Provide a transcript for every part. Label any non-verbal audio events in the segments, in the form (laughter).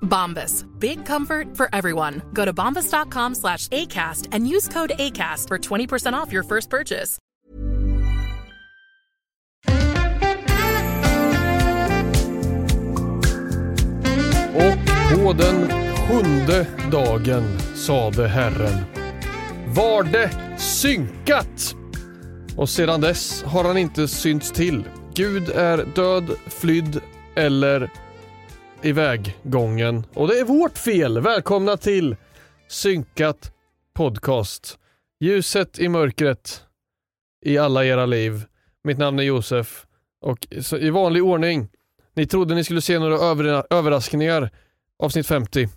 Bombas. Big comfort for everyone. Go to bombas.com slash ACAST and use code ACAST for 20% off your first purchase. Och på den sjunde dagen sade Herren var det synkat. Och sedan dess har han inte synts till. Gud är död, flydd eller iväggången. Och det är vårt fel. Välkomna till Synkat Podcast. Ljuset i mörkret i alla era liv. Mitt namn är Josef och i vanlig ordning ni trodde ni skulle se några över, överraskningar avsnitt 50.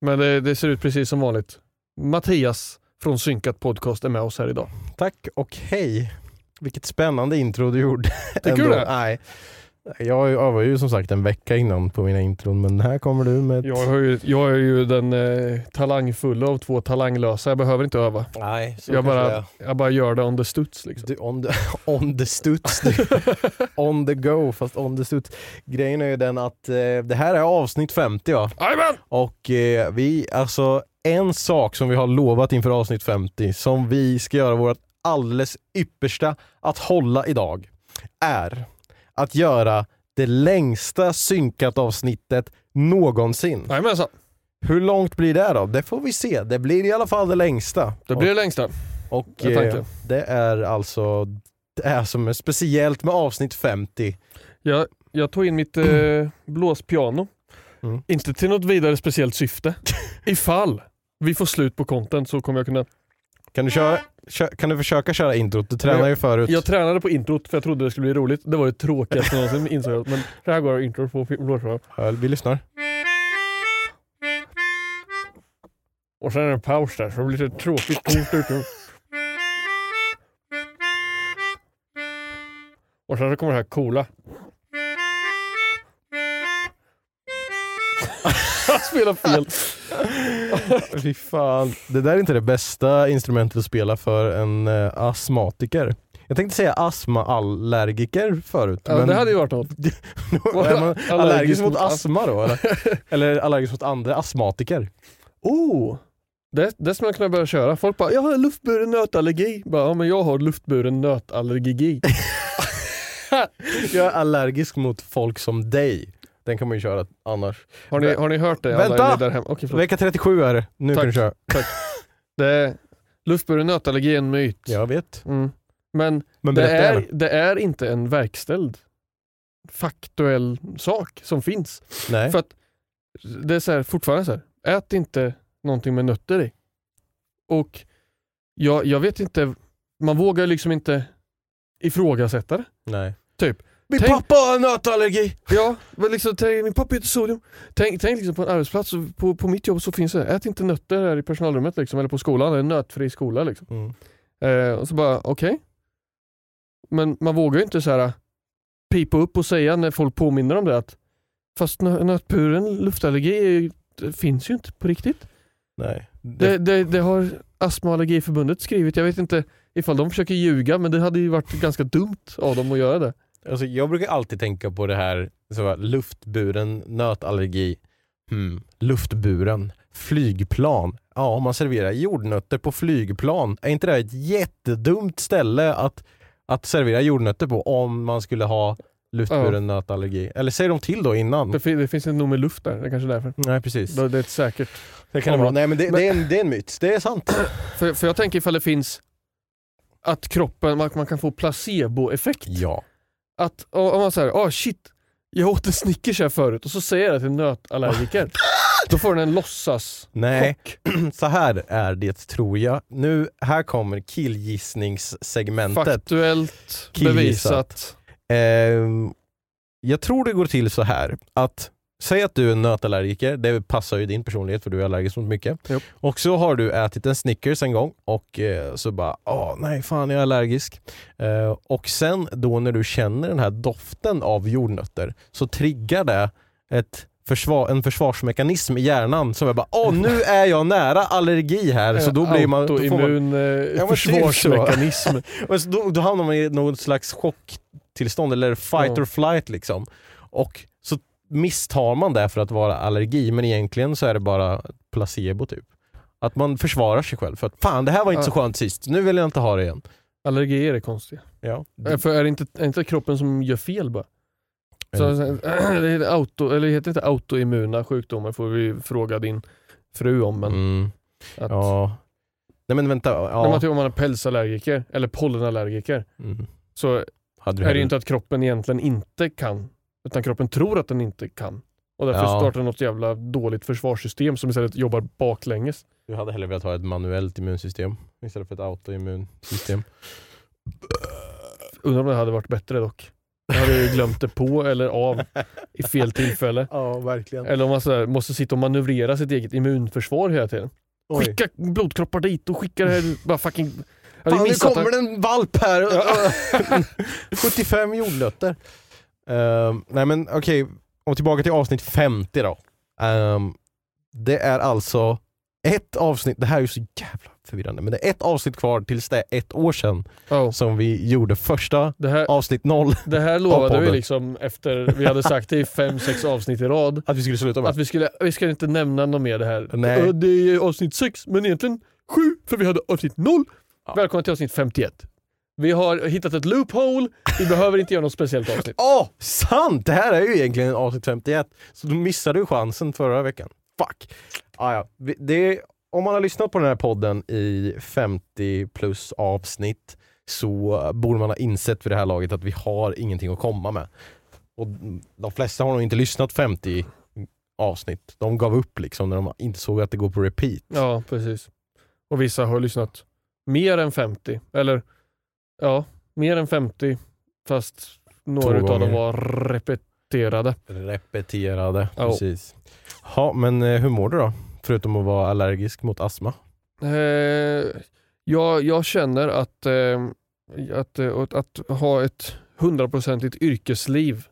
Men det, det ser ut precis som vanligt. Mattias från Synkat Podcast är med oss här idag. Tack och hej. Vilket spännande intro du gjorde. Tycker du det? Nej. Jag övar ju som sagt en vecka innan på mina intron men här kommer du med ett... Jag, har ju, jag är ju den eh, talangfulla av två talanglösa. Jag behöver inte öva. Nej, så Jag bara, är. jag bara gör det on the studs. Liksom. Du, on, the, (laughs) on the studs. Du. (laughs) on the go fast on the studs. Grejen är ju den att eh, det här är avsnitt 50 va? Jajamän! Och eh, vi, alltså en sak som vi har lovat inför avsnitt 50 som vi ska göra vårt alldeles yppersta att hålla idag är att göra det längsta synkat avsnittet någonsin. Jajamensan. Hur långt blir det då? Det får vi se. Det blir i alla fall det längsta. Det blir det längsta. Och eh, det är alltså det är som är speciellt med avsnitt 50. Jag, jag tog in mitt eh, blåspiano. Mm. Inte till något vidare speciellt syfte. (laughs) Ifall vi får slut på content så kommer jag kunna... Kan du, köra, kö, kan du försöka köra introt? Du tränade ju förut. Jag tränade på introt för jag trodde det skulle bli roligt. Det var det tråkigaste någonsin (laughs) insåg jag. Men det här går introt på. Ja, Vi lyssnar. Och sen är det en paus där så det blir lite tråkigt. Och sen så kommer det här coola. (laughs) Jag spelar fel. (laughs) Fy fan. Det där är inte det bästa instrumentet att spela för en uh, astmatiker. Jag tänkte säga astmaallergiker förut. Ja, det hade ju varit något. (laughs) är man allergisk mot astma då eller? (laughs) eller allergisk mot andra astmatiker? Oh! Det, det skulle man kunna börja köra. Folk bara, jag har luftburen nötallergi. Bara, ja, men jag har luftburen nötallergi. Jag är allergisk mot folk som dig. Den kan man ju köra annars. Har ni, har ni hört det? Vänta! Där hemma? Okej, förlåt. Vecka 37 är det. Nu Tack. kan du köra. det, luftburen nötallergi är en myt. Jag vet. Mm. Men, Men det, är, det är inte en verkställd faktuell sak som finns. Nej. För att det är så här, fortfarande så här, ät inte någonting med nötter i. Och jag, jag vet inte, man vågar liksom inte ifrågasätta det. Nej. Typ. Min Tänk- pappa har nötallergi! Ja, men liksom, tänk, min pappa heter sodium. Tänk, tänk liksom på en arbetsplats, på, på mitt jobb så finns det, ät inte nötter här i personalrummet liksom, eller på skolan, det är en nötfri skola. Liksom. Mm. Eh, och så bara, okej. Men man vågar ju inte så här pipa upp och säga när folk påminner om det att fast nö- nötburen luftallergi ju- det finns ju inte på riktigt. Nej. Det, det, det har Astma och allergiförbundet skrivit. Jag vet inte, ifall de försöker ljuga, men det hade ju varit ganska dumt av dem att göra det. Alltså, jag brukar alltid tänka på det här, så luftburen nötallergi, hmm. luftburen, flygplan. Ja, om man serverar jordnötter på flygplan, är inte det ett jättedumt ställe att, att servera jordnötter på om man skulle ha luftburen nötallergi? Eller säger de till då innan? Det, det finns inte nog med luft där, det är kanske är därför. Nej precis. Det det är ett säkert. Det kan vara. Nej men det, det, är en, det är en myt, det är sant. (clears throat) För, för jag tänker ifall det finns att kroppen, man, man kan få placeboeffekt. Ja. Att om man säger, oh shit, jag åt en Snickers här förut och så säger jag det till nötallergiker. Då får den en låtsas Nej, (clears throat) så här är det tror jag. Nu, här kommer killgissningssegmentet. Faktuellt Killgissat. bevisat. Ehm, jag tror det går till så här att Säg att du är nötallergiker, det passar ju din personlighet för du är allergisk mot mycket. Jo. Och så har du ätit en Snickers en gång och eh, så bara åh nej fan jag är allergisk. Eh, och sen då när du känner den här doften av jordnötter så triggar det ett försvar, en försvarsmekanism i hjärnan som är bara åh nu (laughs) är jag nära allergi här. Så då blir man, Autoimmun eh, Ja, typ försvarsmekanism. (laughs) och så då, då hamnar man i något slags chocktillstånd eller fight Ja. or flight liksom. Och misstar man det för att vara allergi men egentligen så är det bara placebo typ. Att man försvarar sig själv för att fan det här var inte så skönt sist, nu vill jag inte ha det igen. Allergier är konstiga. Ja. Eh, För är det inte, är det inte kroppen som gör fel bara? Så, (clears throat) det heter auto, eller heter inte autoimmuna sjukdomar får vi fråga din fru om. Men Mm. att, Ja. Nej men vänta, när ja. man, typ, om man är pälsallergiker eller pollenallergiker Mm. så är det ju inte att kroppen egentligen inte kan. Utan kroppen tror att den inte kan. Och därför Ja. startar den något jävla dåligt försvarssystem som istället jobbar baklänges. Du hade hellre velat ha ett manuellt immunsystem istället för ett autoimmunsystem. Undrar om det hade varit bättre dock. Jag hade ju glömt det på eller av i fel tillfälle. (laughs) Ja, verkligen. Eller om man så här, måste sitta och manövrera sitt eget immunförsvar hela tiden. Oj. Skicka blodkroppar dit och skicka det här. Bara fucking... Fan nu kommer det. det en valp här! 75 (laughs) jordnötter. Ehm, nej men okej, och tillbaka till avsnitt 50 då. Ehm, det är alltså ett avsnitt, det här är ju så jävla förvirrande, men det är ett avsnitt kvar tills det är ett år sedan Ja, som vi gjorde första här, avsnitt noll. det här lovade vi liksom efter vi hade sagt det i fem, sex avsnitt i rad. Att vi skulle sluta med. Att vi skulle, vi ska inte nämna något mer det här. Nej. Det är avsnitt 6 men egentligen 7 för vi hade avsnitt 0. Ja. Välkommen till avsnitt 51. Vi har hittat ett loophole, vi behöver inte göra något speciellt avsnitt. (laughs) Åh, sant! Det här är ju egentligen avsnitt 51, så du missade ju chansen förra veckan. Fuck! Ah, ja. Det, om man har lyssnat på den här podden i 50 plus avsnitt så borde man ha insett för det här laget att vi har ingenting att komma med. Och de flesta har nog inte lyssnat 50 avsnitt. De gav upp liksom när de inte såg att det går på repeat. Ja, precis. Och vissa har lyssnat mer än 50. Eller ja, mer än 50 fast några utav dem var repeterade. Repeterade, Ja. precis. Ja, men eh, hur mår du då? Förutom att vara allergisk mot astma? Eh, jag, jag känner att, eh, att, eh, att, att ha ett hundraprocentigt yrkesliv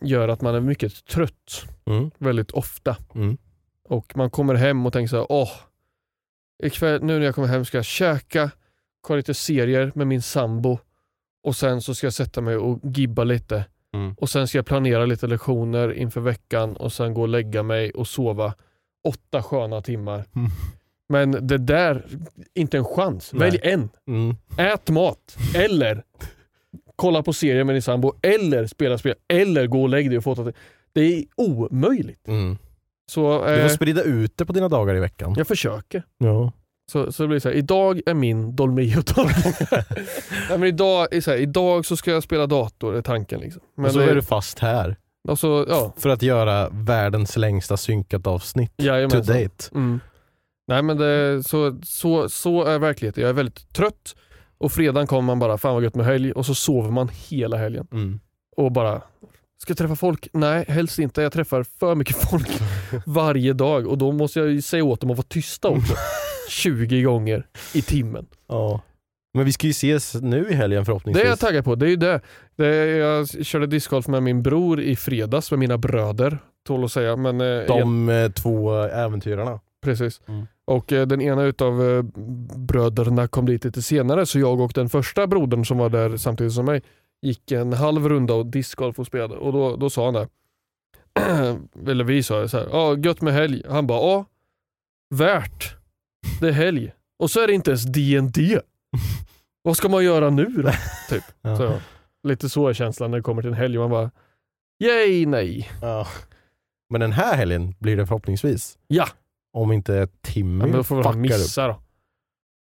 gör att man är mycket trött Mm. väldigt ofta. Mm. Och man kommer hem och tänker så här, åh, ikväll, nu när jag kommer hem ska jag käka, kolla lite serier med min sambo och sen så ska jag sätta mig och gibba lite. Mm. Och sen ska jag planera lite lektioner inför veckan och sen gå och lägga mig och sova åtta sköna timmar. Mm. Men det där, inte en chans. Nej. Välj en. Mm. Ät mat, eller kolla på serier med din sambo, eller spela spel, eller gå och lägg dig och få åtta. Det är omöjligt. Mm. Så Du eh, får sprida ut det på dina dagar i veckan. jag försöker. Ja. Så, så det blir så här, idag är min Dolmio-dag. (laughs) Nej, men idag, så här, idag så ska jag spela dator, är tanken. Liksom. Men och så det- är du fast här så, ja, för att göra världens längsta synkat avsnitt to jajamensan. date. Mm. Nej men det, så, så, så är verkligheten. Jag är väldigt trött och fredagen kommer man bara, fan vad gött med helg och så sover man hela helgen. Mm. Och bara, ska jag träffa folk? Nej, helst inte. Jag träffar för mycket folk (laughs) varje dag och då måste jag säga åt dem att vara tysta också. (laughs) 20 gånger i timmen. Ja. Men vi ska ju ses nu i helgen Det förhoppningsvis. är jag taggad på. Det är ju det. det är, jag körde discgolf med min bror i fredags med mina bröder. Tål att säga. Men, eh, De eh, två äventyrarna. precis. Mm. Och eh, den ena utav eh, bröderna kom dit lite senare så jag och den första brodern som var där samtidigt som mig gick en halv runda och discgolf och spelade och då, då sa han det. (clears throat) Eller vi sa det så här, ja gött med helg. Han bara, ja värt. Det är helg. Och så är det inte ens D&D. (laughs) Vad ska man göra nu då? Typ. (laughs) Ja. Så, lite så är känslan när det kommer till en helg man bara, yay nej. Ja. Men den här helgen blir det förhoppningsvis. Ja, Om inte Timmy men då får vi fuckar upp. missa då.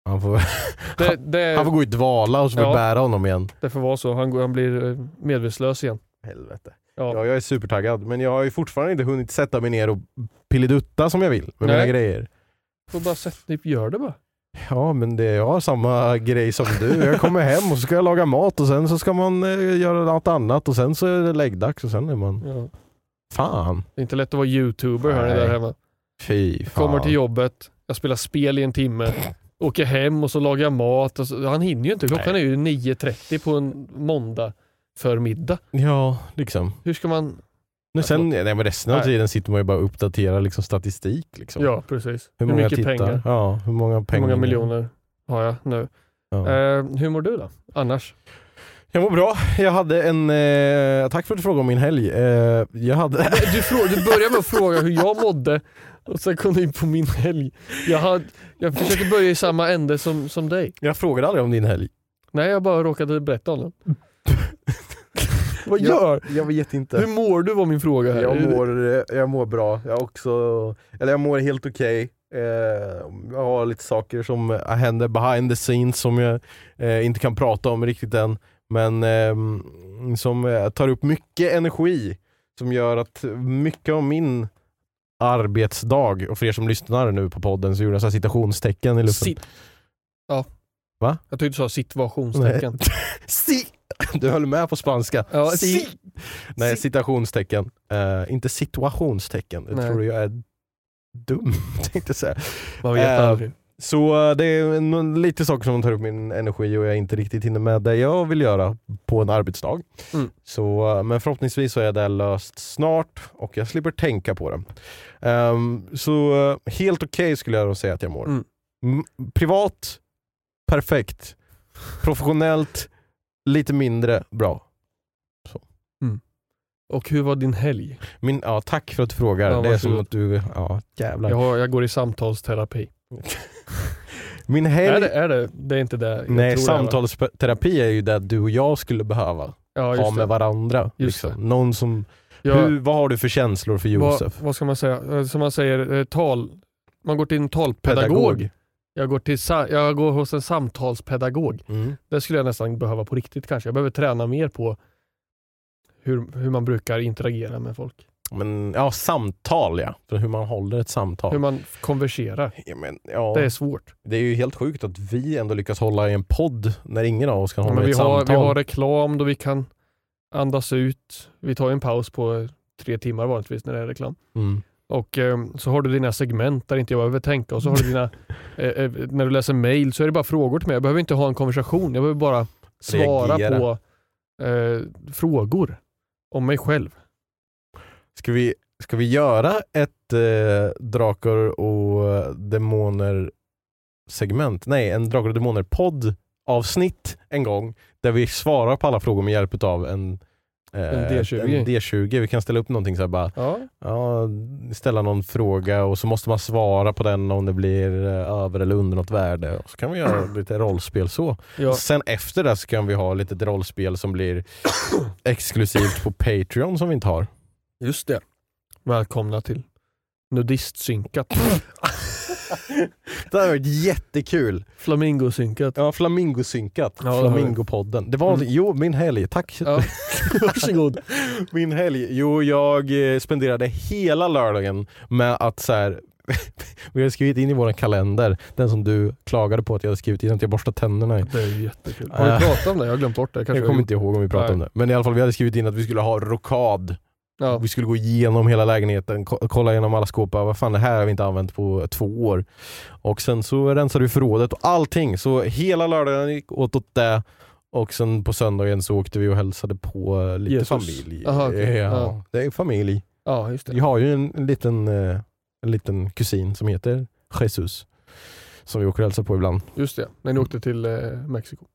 Han får, (laughs) Det, det, han får gå i dvala och så får Ja. bära honom igen. det får vara så, han, han blir eh, medvetslös igen. Helvete. Ja. Ja, jag är supertaggad men jag har ju fortfarande inte hunnit sätta mig ner och pilledutta som jag vill med mina Nej. grejer. Får bara sätta typ, gör det bara. Ja men det, jag har samma grej som du. Jag kommer hem och så ska jag laga mat och sen så ska man eh, göra något annat och sen så är det läggdags och sen är man... Ja. Fan. Det är inte lätt att vara youtuber hör ni Nej. där hemma. Fy fan. Kommer till jobbet, jag spelar spel i en timme, åker hem och så lagar jag mat. Och så, han hinner ju inte, klockan är ju 9.30 på en måndag förmiddag. Ja, liksom. Hur ska man... Men sen, nej, men resten av Nej. tiden sitter man ju bara och uppdaterar liksom, statistik. Liksom. Ja precis. Hur många mycket tittar? pengar? Ja, hur många Hur pengar? många miljoner har jag nu? Ja. Eh, hur mår du då? Annars? Jag mår bra. Jag hade en... Eh, tack för att du frågade om min helg. Eh, jag hade... Du, frå, du började med att fråga hur jag mådde och sen kom du in på min helg. Jag, hade, jag försöker börja i samma ände som, som dig. jag frågade aldrig om din helg. Nej jag bara råkade berätta om den. (laughs) Vad gör? Jag, jag vet inte. Hur mår du var min fråga här. Jag mår, eh, jag mår bra. Jag också, eller jag mår helt okej. Eh, jag har lite saker som eh, händer behind the scenes som jag inte kan prata om riktigt än. Men ehm, som tar upp mycket energi. Som gör att mycket av min arbetsdag, och för er som lyssnar nu på podden så gjorde jag så här citationstecken i luften. Sit- ja. Va? Jag tyckte du sa situationstecken. (laughs) Si! Du höll med på spanska. Ja, si. si- Nej, citationstecken. Eh, inte situationstecken. Nej. tror jag är dum, (laughs) tänkte jag säga. Man vet aldrig. Så det är lite saker som tar upp min energi och jag inte riktigt hinner med det jag vill göra på en arbetsdag. Mm. Så, eh, men förhoppningsvis så är det löst snart och jag slipper tänka på det. Ehm, så helt okej skulle jag säga att jag mår. Mm. Privat, perfekt. Professionellt, lite mindre bra. Och hur var din helg? Min, ja, tack för att du frågar. Ja, det är som att du, ja jävlar. Jag, jag går i samtalsterapi. (laughs) Min helg, Är det, är det? Det är inte det nej tror det är, samtalsterapi är ju det du och jag skulle behöva ja, ha med det. varandra. Liksom. Någon som, Jag, hur, vad har du för känslor för Josef? vad, vad ska man säga? Eh, Som man säger, eh, tal, man går till en talpedagog. Jag går, till, jag går hos en samtalspedagog. Mm. Det skulle jag nästan behöva på riktigt kanske. Jag behöver träna mer på hur, hur man brukar interagera med folk. Men, ja, samtal ja. För hur man håller ett samtal. Hur man konverserar. ja, men, ja, Det är svårt. det är ju helt sjukt att vi ändå lyckas hålla i en podd när ingen av oss kan Ja, hålla vi, ett har, samtal. vi har reklam då vi kan andas ut. Vi tar en paus på tre timmar vanligtvis när det är reklam. mm. Och eh, så har du dina segment där inte jag behöver tänka och så har du dina, (laughs) eh, eh, när du läser mail så är det bara frågor till mig. Jag behöver inte ha en konversation. Jag behöver bara svara Reagera. på eh, frågor om mig själv. Ska vi, ska vi göra ett eh, Drakar och Demoner segment? Nej, en Drakar och Demoner podd avsnitt en gång där vi svarar på alla frågor med hjälp av en, En D20. en D20. Vi kan ställa upp någonting så här bara, Ja, ja, ställa någon fråga och så måste man svara på den om det blir eh, över eller under något värde. Och så kan vi göra (clears throat) lite rollspel så. ja. Sen efter det så kan vi ha lite rollspel som blir (clears throat) exklusivt på Patreon som vi inte har. just det. Välkomna till Nudistsynkat. (clears throat) Det hade varit jättekul. Flamingosynkat. Ja, flamingosynkat. Ja. Flamingopodden. Det var, Mm. jo min helg, tack. Ja. (laughs) Varsågod. Min helg, jo jag eh, spenderade hela lördagen med att så här. (laughs) vi har skrivit in i vår kalender, den som du klagade på att jag hade skrivit in att jag borstar tänderna i. Det är jättekul. Har vi Äh. pratat om det? Jag har glömt bort det. (laughs) Kanske Jag kommer inte ihåg om vi pratade om Nej. det. Men i alla fall, vi hade skrivit in att vi skulle ha rokad. Ja. Vi skulle gå igenom hela lägenheten, ko- kolla igenom alla skåp. Vad fan det här har vi inte använt på två år. Och sen så rensade vi förrådet och allting. Så hela lördagen gick åt åt det. Och sen på söndagen så åkte vi och hälsade på lite Jesus. familj. Aha, okej. ja, Ja. Det är familj. ja, just Vi det. har ju en, en liten, eh, en liten kusin som heter Jesus. Som vi åker och hälsar på ibland. Just det, när ni åkte till eh, Mexiko.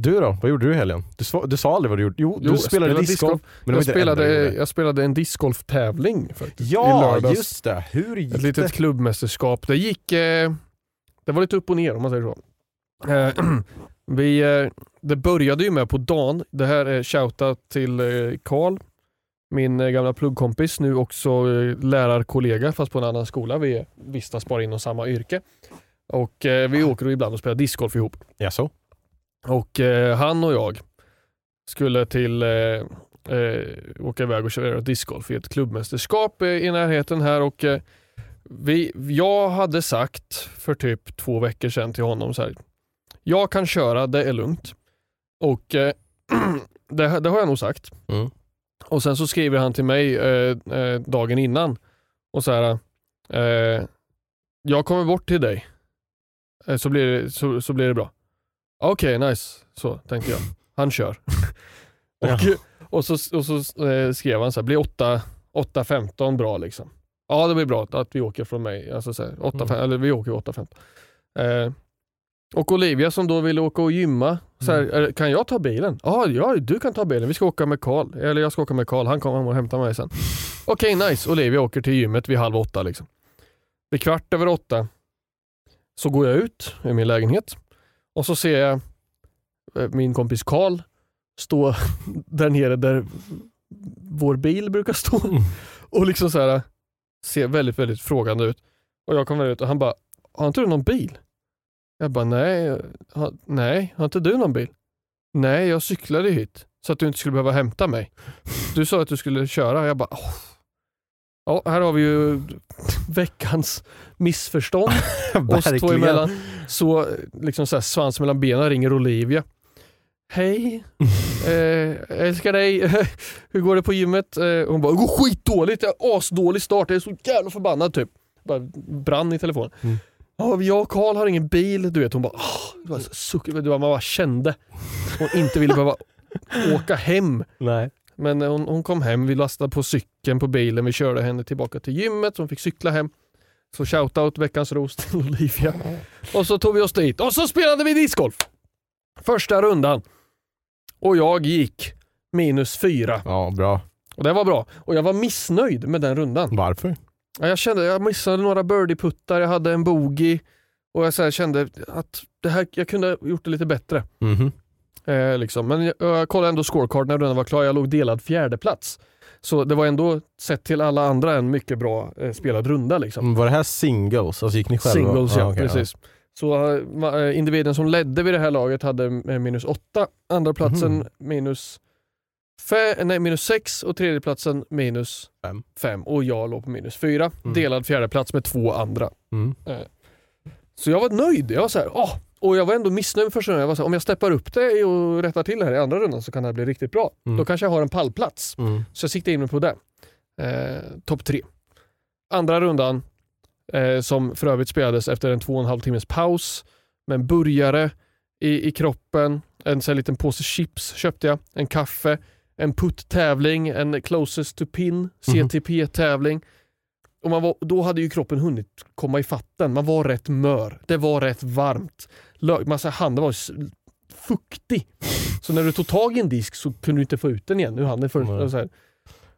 Du då? Vad gjorde du i helgen? Du, du sa aldrig vad du gjorde. Jo, Jo, du spelade spelade discgolf. Men Jag spelade, jag spelade en discgolftävling faktiskt. Ja, just det. Hur gick Ett litet det? klubbmästerskap. Det gick... Eh, det var lite upp och ner om man säger så. Eh, (clears throat) vi, eh, det började ju med på dagen. Det här är shoutout till eh, Karl, min eh, gamla pluggkompis, nu också eh, lärarkollega fast på en annan skola. Vi vistas bara inom samma yrke. Och Vi åker ibland och spelar discgolf ihop. Jaså? Och eh, han och jag skulle till eh, eh, åka iväg och köra discgolf i ett klubbmästerskap eh, i närheten här och eh, vi, jag hade sagt för typ två veckor sedan till honom så här. Jag kan köra, det är lugnt. Och eh, (clears throat) det, det har jag nog sagt. Mm. Och sen så skriver han till mig eh, dagen innan och så här. Eh, jag kommer bort till dig. Så, blir det, så, så blir det bra. Okej, nice. Så tänkte jag. Han kör. (laughs) och, och så, och så eh, skrev han så här, blir 8 8.15 bra liksom? Ja det blir bra att vi åker från mig. Alltså så här, 8, Mm. eller vi åker 8.15. Eh, och Olivia som då ville åka och gymma, så här, Mm. "Eh, kan jag ta bilen? Ja, ja, du kan ta bilen. Vi ska åka med Karl. Eller jag ska åka med Karl. Han kommer och hämtar mig sen. Okej, nice. Olivia åker till gymmet vid halv åtta. Liksom. Vid kvart över åtta så går jag ut i min lägenhet och så ser jag eh, min kompis Karl stå (laughs) där nere där vår bil brukar stå och liksom så här ser väldigt, väldigt frågande ut. Och jag kommer ut och han bara, har inte du någon bil? Jag bara, nej, ha, nej, har inte du någon bil? Nej, jag cyklade hit så att du inte skulle behöva hämta mig. Du sa att du skulle köra. Jag bara, åh. Ja, här har vi ju (laughs) veckans missförstånd (laughs) oss två emellan. Så liksom så här, svans mellan benen ringer Olivia. Hej, (laughs) eh, älskar dig. (laughs) Hur går det på gymmet? Eh, hon bara, det går skitdåligt. Jag har asdålig start. Jag är så jävla förbannad typ. Bara brann i telefonen. Mm. Ja, jag och Karl har ingen bil. Du vet, hon bara, så suck, man bara kände. Hon inte ville behöva åka hem. Nej. Men hon, hon kom hem, vi lastade på cykeln på bilen, vi körde henne tillbaka till gymmet, så hon fick cykla hem. Så shoutout veckans ros till (laughs) Olivia. Och så tog vi oss dit och så spelade vi discgolf. Första rundan. Och jag gick minus fyra. Ja, bra. Och det var bra. Och jag var missnöjd med den rundan. Varför? Ja, Jag kände jag missade några birdie-puttar, jag hade en bogey och jag så kände att det här, jag kunde ha gjort det lite bättre. Mhm. Eh, liksom. Men jag, jag kollade ändå scorecard när rundan var klar, jag låg delad fjärde plats. Så det var ändå, sett till alla andra, en mycket bra eh, spelad runda. Liksom. Var det här singles? Alltså gick ni själva? Singles ja, okej, precis. Så eh, ma- eh, individen som ledde vid det här laget hade eh, minus åtta, andra platsen Mhm. minus fe- nej, minus sex och tredje platsen minus Fem. fem. Och jag låg på minus fyra. Mm. Delad fjärde plats med två andra. Mm. Så jag var nöjd. Jag var så här, åh! Och jag var ändå missnöjd med första rundan. Jag var så här, om jag steppar upp det och rättar till det här i andra rundan så kan det här bli riktigt bra. Mm. Då kanske jag har en pallplats. Mm. Så jag siktade in mig på det. Eh, Topp tre. Andra rundan, eh, som för övrigt spelades efter en två och en halv timmes paus, med en burgare i, i kroppen, en sån liten påse chips köpte jag, en kaffe, en putt-tävling, en closest to pin, CTP-tävling. Och man var, då hade ju kroppen hunnit komma i fatten. Man var rätt mör. Det var rätt varmt. Lö- Massa handen var fuktig. Så när du tog tag i en disk så kunde du inte få ut den igen ur handen. För, Nej. så,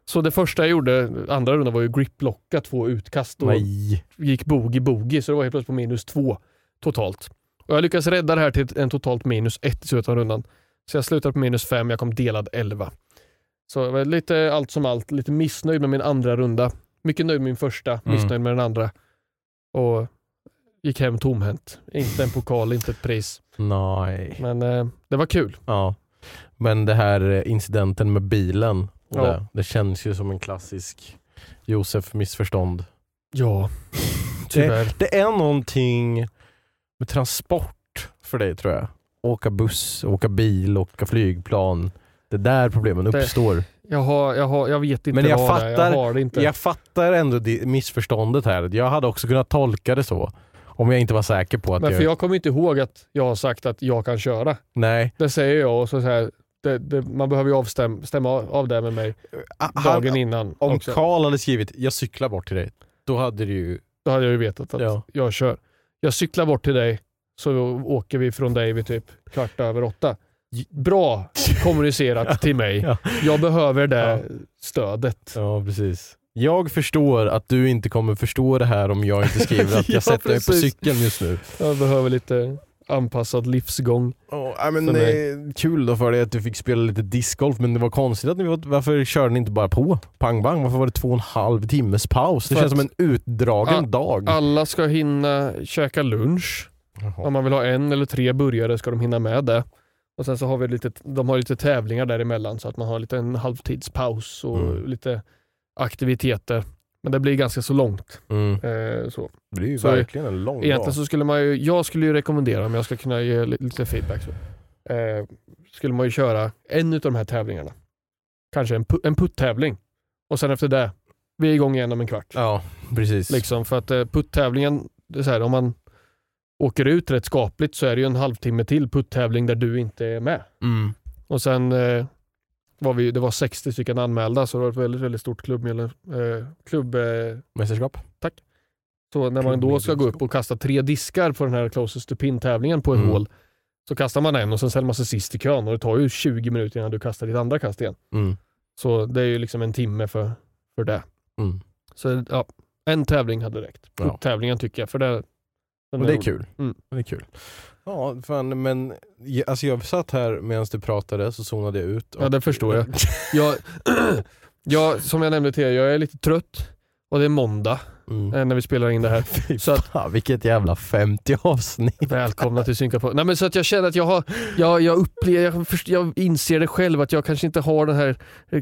så det första jag gjorde, andra rundan var ju griplocka två utkast och Nej. gick boogie-boogie så det var helt plötsligt på minus två totalt. Och jag lyckades rädda det här till en totalt minus ett i slutet av rundan. Så jag slutade på minus fem, jag kom delad 11. Så jag var lite allt som allt, lite missnöjd med min andra runda. Mycket nöjd med min första, Mm. missnöjd med den andra. Och gick hem tomhänt. Inte en pokal, inte ett pris. Nej. Men eh, det var kul. Ja. Men det här eh, incidenten med bilen, Ja. det, det känns ju som en klassisk Josef missförstånd. Ja, (laughs) tyvärr. Det är någonting med transport för dig tror jag. Åka buss, åka bil, åka flygplan. Det är där problemen Det- uppstår. Jag, har, jag, har, jag vet inte Men jag vad det är. Jag fattar- har det inte. Jag fattar ändå det missförståndet här. Jag hade också kunnat tolka det så. Om jag inte var säker på att Men jag... för jag kommer inte ihåg att jag har sagt att jag kan köra. Nej. Det säger jag och så, så här, det, det, man behöver ju avstäm, stämma av det med mig Ah, dagen han, innan. om också. Karl hade skrivit jag cyklar bort till dig, då hade det ju... Då hade jag ju vetat att Ja. jag kör. Jag cyklar bort till dig så åker vi från dig vid typ kvart över åtta. Bra kommunicerat (laughs) till mig. Ja. Jag behöver det Ja. stödet. Ja precis. Jag förstår att du inte kommer förstå det här om jag inte skriver att (laughs) jag Ja, sätter mig på cykeln just nu. Jag behöver lite anpassad livsgång. Oh, För mig. eh, kul då för dig att du fick spela lite discgolf men det var konstigt att ni var, varför körde ni inte bara på? Pang bang, varför var det två och en halv timmes paus? Det För känns som en utdragen Ah, dag. Alla ska hinna käka lunch. Jaha. Om man vill ha en eller tre burgare ska de hinna med det. Och Sen så har vi lite, de har lite tävlingar däremellan så att man har lite en halvtidspaus och Mm. lite aktiviteter. Men det blir ganska så långt. Mm. Eh, så. Det är ju Så verkligen en lång Egentligen dag. så skulle man ju, jag skulle ju rekommendera om jag ska kunna ge li- lite feedback. Så. Eh, skulle man ju köra en av de här tävlingarna. Kanske en, en putt-tävling. Och sen efter det, vi är igång igen om en kvart. Ja, precis. Liksom, för att eh, putt-tävlingen, om man åker ut rätt skapligt så är det ju en halvtimme till putt-tävling där du inte är med. Mm. Och sen eh, var vi, det var 60 stycken anmälda så det var ett väldigt, väldigt stort klubbmedlem, eh, klubb, eh, Mästerskap? Så när man då ska gå upp och kasta tre diskar på den här closest to pin-tävlingen på ett Mm. hål så kastar man en och sen ställer man sig sist i kön och det tar ju 20 minuter innan du kastar ditt andra kast igen. Mm. Så det är ju liksom en timme för, för det. Mm. Så ja, en tävling hade räckt. Ja. Tävlingen tycker jag, för det, Och det är kul. Mm. Det är kul. Ja, fan, men jag, alltså jag satt här medan du pratade så zonade jag ut. Ja, det förstår jag. (laughs) jag, jag. (clears throat) Som jag nämnde till er, jag är lite trött och det är måndag Mm. eh, när vi spelar in det här. (laughs) Fy Så att- fan, vilket jävla 50 avsnitt. Välkomna till Synka på. Nej, men så att jag känner att jag har, jag, jag, upplever, jag, först- jag inser det själv att jag kanske inte har den här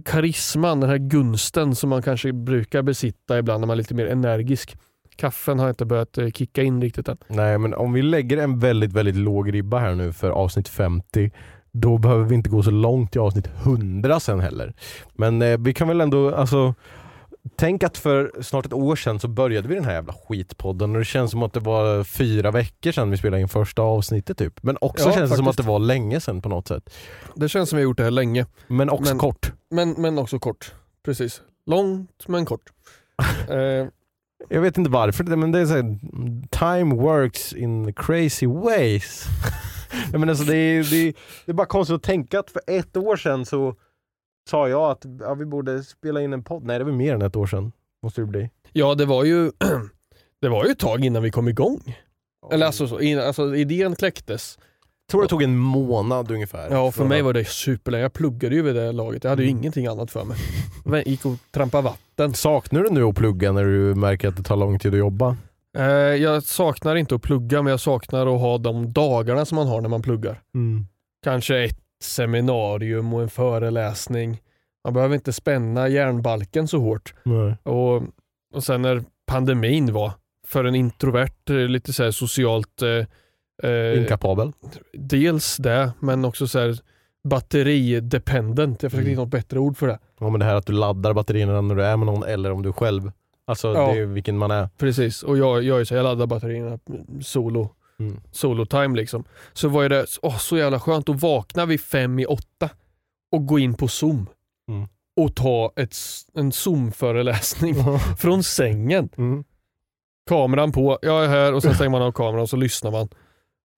karisman, den här gunsten som man kanske brukar besitta ibland när man är lite mer energisk. Kaffen har inte börjat eh, kicka in riktigt än. Nej men om vi lägger en väldigt, väldigt låg ribba här nu för avsnitt 50 då behöver vi inte gå så långt i avsnitt 100 sen heller. Men eh, vi kan väl ändå, alltså Tänk att för snart ett år sedan så började vi den här jävla skitpodden och det känns som att det var fyra veckor sedan vi spelade in första avsnittet typ. Men också Ja, känns det som att det var länge sedan på något sätt. Det känns som jag har gjort det här länge, Men också Men- kort. men, men också kort. Precis. Långt men kort. (laughs) eh, Jag vet inte varför, men det är så här, time works in crazy ways. (laughs) Jag menar, alltså, det, är, det, är, det är bara konstigt att tänka att för ett år sedan så sa jag att ja, vi borde spela in en podd. Nej det var mer än ett år sedan. Måste det bli. ja, det var ju (clears throat) det var ju ett tag innan vi kom igång. Eller alltså, så, in, alltså idén kläcktes. Tror det tog en månad ungefär. Ja, för mig var det superlänge. Jag pluggade ju vid det laget. Jag hade ju Mm. ingenting annat för mig. Jag gick och trampade vatten. Saknar du nu att plugga när du märker att det tar lång tid att jobba? Eh, jag saknar inte att plugga, men jag saknar att ha de dagarna som man har när man pluggar. Kanske ett seminarium och en föreläsning. Man behöver inte spänna järnbalken så hårt. Nej. Och, och sen när pandemin var, för en introvert, eh, lite så socialt, eh, eh, Inkapabel. dels det, men också så här batteridependent. Jag försöker Mm. hitta något bättre ord för det. Ja, men det här att du laddar batterierna när du är med någon eller om du själv. Alltså Ja. det är vilken man är. Precis, och jag, jag, är så, jag laddar batterierna solo. Mm. Solo time liksom. Så var det åh, så jävla skönt att vakna vid fem i åtta och gå in på zoom. Mm. Och ta ett, en zoom-föreläsning (laughs) från sängen. Mm. Kameran på, jag är här och sen stänger man av kameran och så lyssnar man.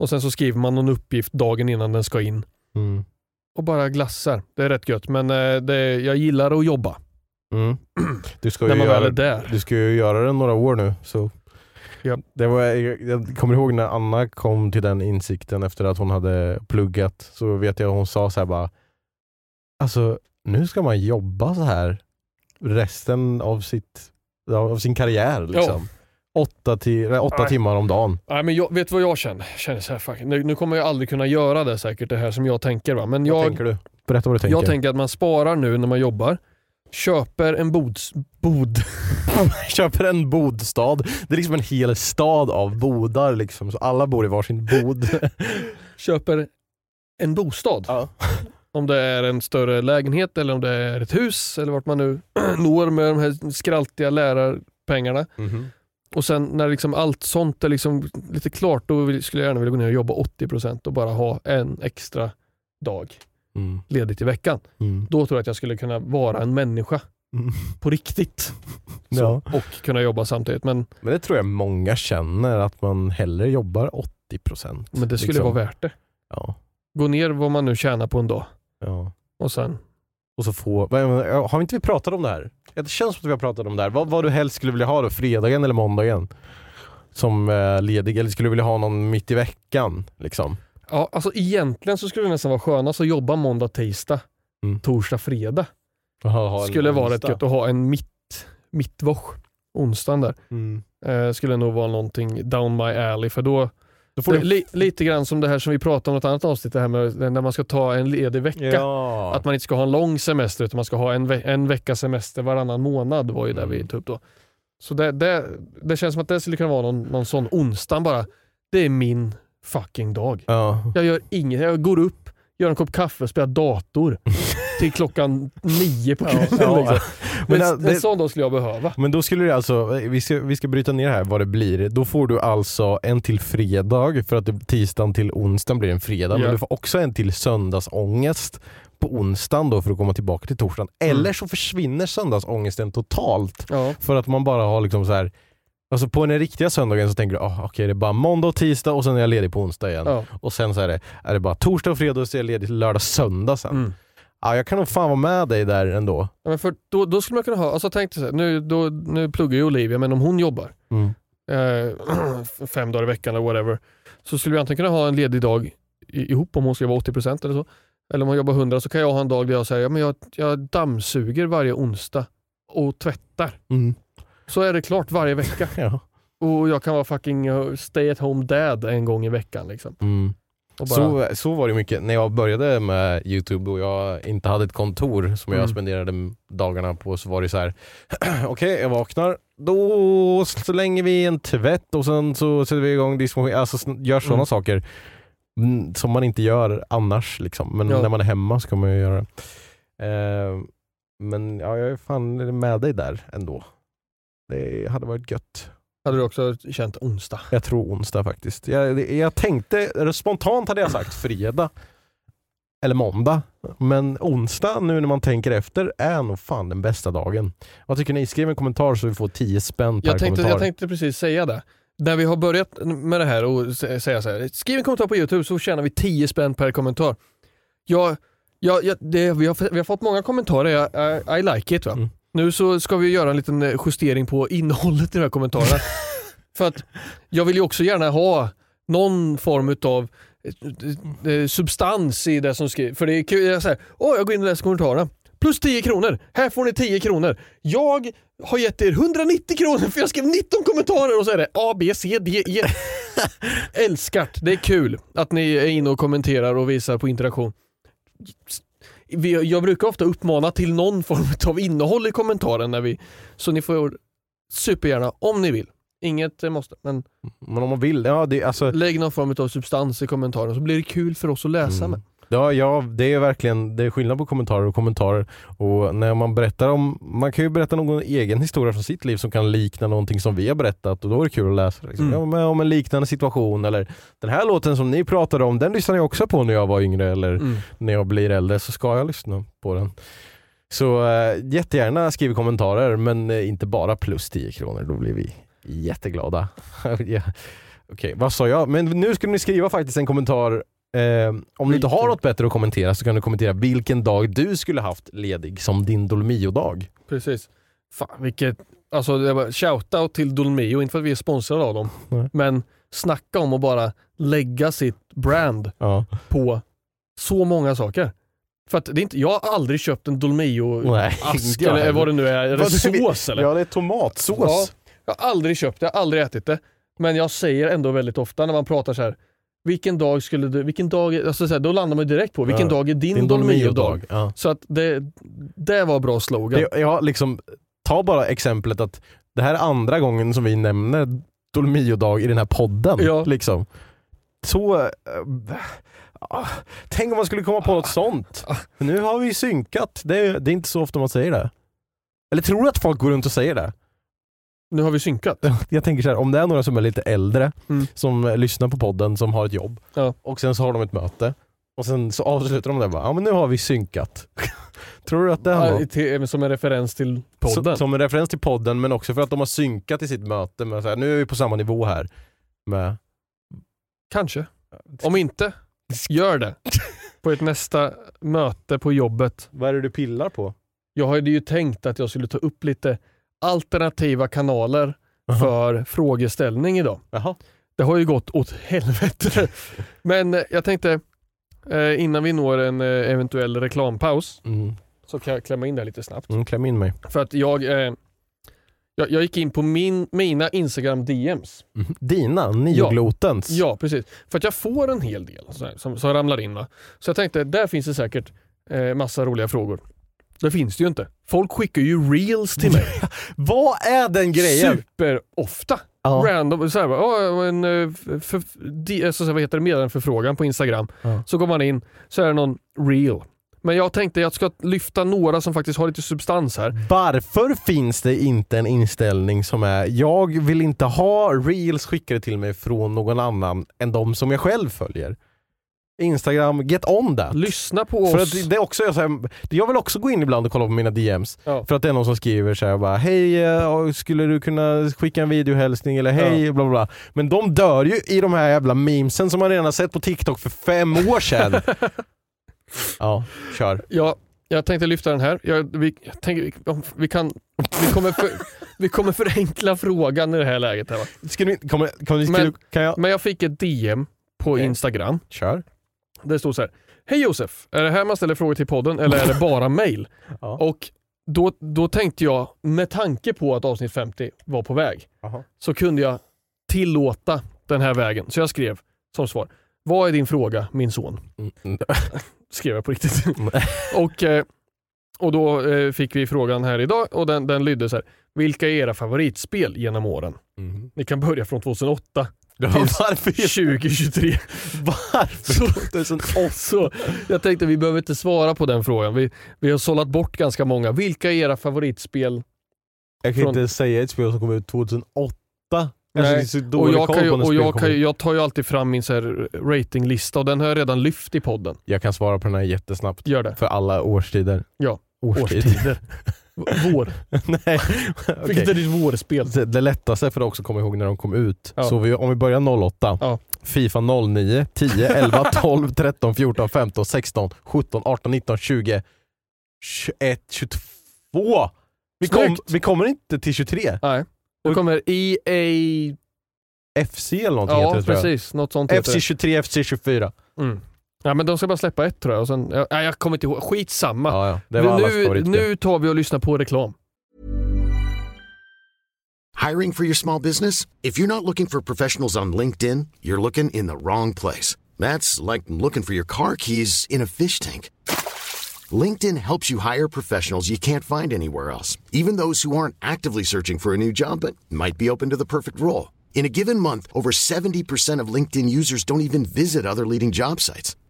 Och sen så skriver man någon uppgift dagen innan den ska in. Mm. Och bara glassar. Det är rätt gött men eh, det, jag gillar att jobba. Mm. (clears throat) Du ska ju göra är där. Du ska ju göra det några år nu. Så. Ja. Det var, jag, jag kommer ihåg när Anna kom till den insikten efter att hon hade pluggat. Så vet jag hon sa så här bara Alltså nu ska man jobba så här resten av, sitt, av sin karriär. Liksom. Åtta, ti, åtta timmar om dagen. Nej, men jag, vet du vad jag känner? Känner så här, fuck, nu, nu kommer jag aldrig kunna göra det säkert det här som jag tänker. Va? Men Vad jag, tänker du? Berätta vad du tänker. jag tänker att man sparar nu när man jobbar, köper en bods, bod, (laughs) Köper en bodstad. Det är liksom en hel stad av bodar liksom. Så alla bor i varsin bod. (laughs) köper en bostad. ja. (laughs) Om det är en större lägenhet eller om det är ett hus eller vart man nu (clears throat) når med de här skraltiga lärarpengarna. Mhm. Och sen när liksom allt sånt är liksom lite klart, då skulle jag gärna vilja gå ner och jobba 80% och bara ha en extra dag. Mm. ledigt i veckan. Mm. Då tror jag att jag skulle kunna vara en människa Mm. på riktigt. (laughs) Så, Ja. Och kunna jobba samtidigt. Men, Men det tror jag många känner, att man hellre jobbar 80%. men det skulle liksom. vara värt det. Ja. Gå ner vad man nu tjänar på en dag. ja. Och sen, Och så få, har inte vi pratat om det här? Det känns som att vi har pratat om det här. Vad, vad du helst skulle vilja ha då? Fredagen eller måndagen? Som eh, ledig, eller skulle du vilja ha någon mitt i veckan? Liksom? ja, alltså egentligen så skulle det nästan vara skönast att jobba måndag, tisdag, Mm. torsdag, fredag. Aha, ha Skulle vara rätt onsdag. gött att ha en mitt, mittwoch, onsdagen där. Mm. Eh, skulle nog vara någonting down my alley för Då får det, li, lite grann som det här som vi pratade om i ett annat avsnitt, det här med när man ska ta en ledig vecka. Ja. Att man inte ska ha en lång semester utan man ska ha en, ve en veckas semester varannan månad var ju det Mm. vi tog upp då. Så det, det, det känns som att det skulle kunna vara någon, någon sån onsdag bara. Det är min fucking dag. ja. Jag gör inget. Jag går upp, gör en kopp kaffe, spelar dator (laughs) till klockan nio på kvällen. Ja. liksom. Men det- en sån dag skulle jag behöva. Men då skulle det alltså, vi ska, vi ska bryta ner här vad det blir. Då får du alltså en till fredag för att det, tisdagen till onsdagen blir en fredag. Ja. Men du får också en till söndagsångest på onsdagen då för att komma tillbaka till torsdagen. Mm. Eller så försvinner söndagsångesten totalt Ja. för att man bara har liksom så här Alltså på den riktiga söndagen så tänker du ah, okej det är bara måndag och tisdag och sen är jag ledig på onsdag igen. Ja. Och sen så är det, är det bara torsdag och fredag och så är jag ledig lördag söndag sen. Mm. Ja, jag kan nog fan vara med dig där ändå. Ja, men för då, då skulle man kunna ha, alltså tänk dig så här, nu, då, nu pluggar ju Olivia men om hon jobbar Mm. eh, (clears throat) fem dagar i veckan eller whatever så skulle vi antingen kunna ha en ledig dag ihop om hon ska vara 80% eller så. Eller om hon jobbar 100 så kan jag ha en dag där jag säger ja, men jag, jag dammsuger varje onsdag och tvättar. Mm. Så är det klart varje vecka. (laughs) Ja. Och jag kan vara fucking stay at home dad en gång i veckan. Liksom. Mm. Och bara, Så, så var det mycket när jag började med Youtube och jag inte hade ett kontor som jag Mm. spenderade dagarna på så var det så här. (clears throat) okej jag vaknar, då slänger vi en tvätt och sen så sätter vi igång diskmaskin, alltså gör sådana Mm. saker mm, som man inte gör annars liksom. Men Ja. när man är hemma ska man ju göra det. Eh, men ja, jag är fan med dig där ändå. Det hade varit gött. Hade du också känt onsdag? Jag tror onsdag faktiskt. Jag, jag tänkte, spontant hade jag sagt fredag. Eller måndag. Men onsdag nu när man tänker efter är nog fan den bästa dagen. Vad tycker ni? Skriv en kommentar så vi får 10 spänn per Jag tänkte, kommentar. jag tänkte precis säga det. När vi har börjat med det här och sä- säga så här, skriv en kommentar på Youtube så tjänar vi 10 spänn per kommentar. Jag, jag, jag, det, vi, har, vi har fått många kommentarer, I, I like it. Va? Mm. Nu så ska vi göra en liten eh, justering på innehållet i de här kommentarerna. (laughs) För att jag vill ju också gärna ha någon form av substans i det som skrivs. För det är kul, jag, är så här, Åh, jag går in och läser kommentarerna. Plus 10 kronor. Här får ni 10 kronor. Jag har gett er 190 kronor för jag skrev 19 kommentarer och så är det A, B, C, D, E. (laughs) Älskat. Det är kul att ni är inne och kommenterar och visar på interaktion. Jag brukar ofta uppmana till någon form av innehåll i kommentaren när vi, så ni får supergärna, om ni vill, inget eh, måste, men Men om man vill, ja det, alltså, lägg någon form av substans i kommentaren så blir det kul för oss att läsa Mm. med. Ja, ja, det är verkligen det är skillnad på kommentarer och kommentarer. Och när man berättar om, man kan ju berätta någon egen historia från sitt liv som kan likna någonting som vi har berättat och då är det kul att läsa. Liksom. Mm. Ja, om en liknande situation eller den här låten som ni pratade om, den lyssnade jag också på när jag var yngre eller Mm. när jag blir äldre så ska jag lyssna på den. Så äh, jättegärna skriv kommentarer men eh, inte bara plus 10 kronor, då blir vi jätteglada. (laughs) ja. Okej, vad sa jag? Men nu ska ni skriva faktiskt en kommentar. Eh, om ni inte har något bättre att kommentera så kan du kommentera vilken dag du skulle haft ledig som din Dolmio-dag. Precis. Fan vilket, alltså det var shoutout till Dolmio, inte för att vi är sponsrade av dem, Nej. men snacka om att bara lägga sitt brand Ja. på så många saker. För att det är inte, jag har aldrig köpt en Dolmio Nej, ask inte jag eller vad det nu är. Är det sås eller? Ja, det är tomatsås. Ja, jag har aldrig köpt det, jag har aldrig ätit det. Men jag säger ändå väldigt ofta när man pratar så här. Vilken dag skulle du, vilken dag, alltså så här, då landar man direkt på vilken Ja. dag är din, Din Dolmio-dag? Ja. Så att det, det var bra slogan. Det, jag liksom, ta bara exemplet att det här är andra gången som vi nämner Dolmio-dag i den här podden. Ja. Liksom. Så... eh, ah, tänk om man skulle komma på något sånt. Men (laughs) nu har vi synkat. Det det är inte så ofta man säger det. Eller tror du att folk går runt och säger det? Nu har vi synkat. (laughs) Jag tänker så här, om det är några som är lite äldre Mm. som eh, lyssnar på podden som har ett jobb Ja. och sen så har de ett möte Och sen så avslutar de det bara, ja men nu har vi synkat. (laughs) Tror du att det var? Ja, till, som en referens till podden. Så, som en referens till podden men också för att de har synkat i sitt möte med så här, nu är vi på samma nivå här. Med, Kanske. Om inte, gör det. På ett nästa möte på jobbet. vad är det du pillar på? Jag hade ju tänkt att jag skulle ta upp lite alternativa kanaler för frågeställning idag. Jaha. Det har ju gått åt helvete. (laughs) Men eh, jag tänkte eh, innan vi når en eh, eventuell reklampaus Mm. så kan jag klämma in det lite snabbt. Mm, kläm in mig. För att jag, jag, jag gick in på min, mina Instagram DMs. Mm. Dina, nioglotens. Ja, precis. För att jag får en hel del så här, som, som ramlar in. Va? Så jag tänkte, där finns det säkert eh, massa roliga frågor. Det finns det ju inte. Folk skickar ju reels till mig. (laughs) Vad är den grejen? Superofta. Ja. Random, så här, bara, "Åh, en, eh, för, di, alltså, så här, vad heter det, meddelandeförfrågan på Instagram. Ja. Så går man in, så är det någon reel. Men jag tänkte jag ska lyfta några som faktiskt har lite substans här. Varför finns det inte en inställning som är, jag vill inte ha reels skickade till mig från någon annan än de som jag själv följer? Instagram, get on that! Lyssna på För oss. att det är också, så här, jag vill också gå in ibland och kolla på mina DMs. Ja. För att det är någon som skriver så här bara Hej, eh, skulle du kunna skicka en videohälsning eller hej, bla bla bla. Men de dör ju i de här jävla memesen som man redan har sett på TikTok för fem år sedan. (laughs) ja, kör. Ja, jag tänkte lyfta den här. Jag, vi, jag tänker, vi, kan, vi, kommer för, vi kommer förenkla frågan i det här läget. Här, va? Ska du, kommer, kommer, ska Men- du, kan jag? Men jag fick ett DM på. Instagram. Kör. Det stod så här. Hej Josef, är det här man ställer frågor till podden eller är det (laughs) bara mail? Ja. Och då, då tänkte jag, med tanke på att avsnitt 50 var på väg, Jaha. så kunde jag tillåta den här vägen. Så jag skrev som svar. Vad är din fråga min son? Mm, mm. (laughs) Skrev jag på riktigt. (laughs) och, eh, och då eh, fick vi frågan här idag och den, den lydde så här. Vilka är era favoritspel genom åren? Mhm. Ni kan börja från 2008 Ja, varför? 2023. (laughs) Varför? Så- 2008? Så jag tänkte vi behöver inte svara på den frågan. Vi, vi har sållat bort ganska många. Vilka är era favoritspel? Jag kan Från- inte säga ett spel som kom ut 2008. Alltså, Och, jag, kan ju, och jag, kan, ju- jag tar ju alltid fram min så här ratinglista och den har jag redan lyft i podden. Jag kan svara på den här jättesnabbt. Gör det. För alla årstider. Ja, Årstid. Årstider. (laughs) Vår. (laughs) Nej, okej. Vilket är ditt vårspel? Det- Det lättaste för att också komma ihåg när de kom ut. Ja. Så vi, om vi börjar 08. Ja. Fifa 09, 10, 11, 12, 13, 14, 15, 16, 17, 18, 19, 20, 21, 22. Vi, kom, vi kommer inte till 23. Nej. Då kommer EA... FC eller någonting heter Ja, det tror jag. precis. Något sånt heter FC 23, FC 24. det. Mm. Ja, men de ska bara släppa ett tror jag. Och sen, ja, jag kommer inte ihåg. Skitsamma. Ja, ja. Det var allas nu, favoritspel. nu tar vi och lyssnar på reklam. Hiring for your small business? If you're not looking for professionals on LinkedIn, you're looking in the wrong place. That's like looking for your car keys in a fish tank. LinkedIn helps you hire professionals you can't find anywhere else, even those who aren't actively searching for a new job but might be open to the perfect role. In a given month, over 70% of LinkedIn users don't even visit other leading job sites.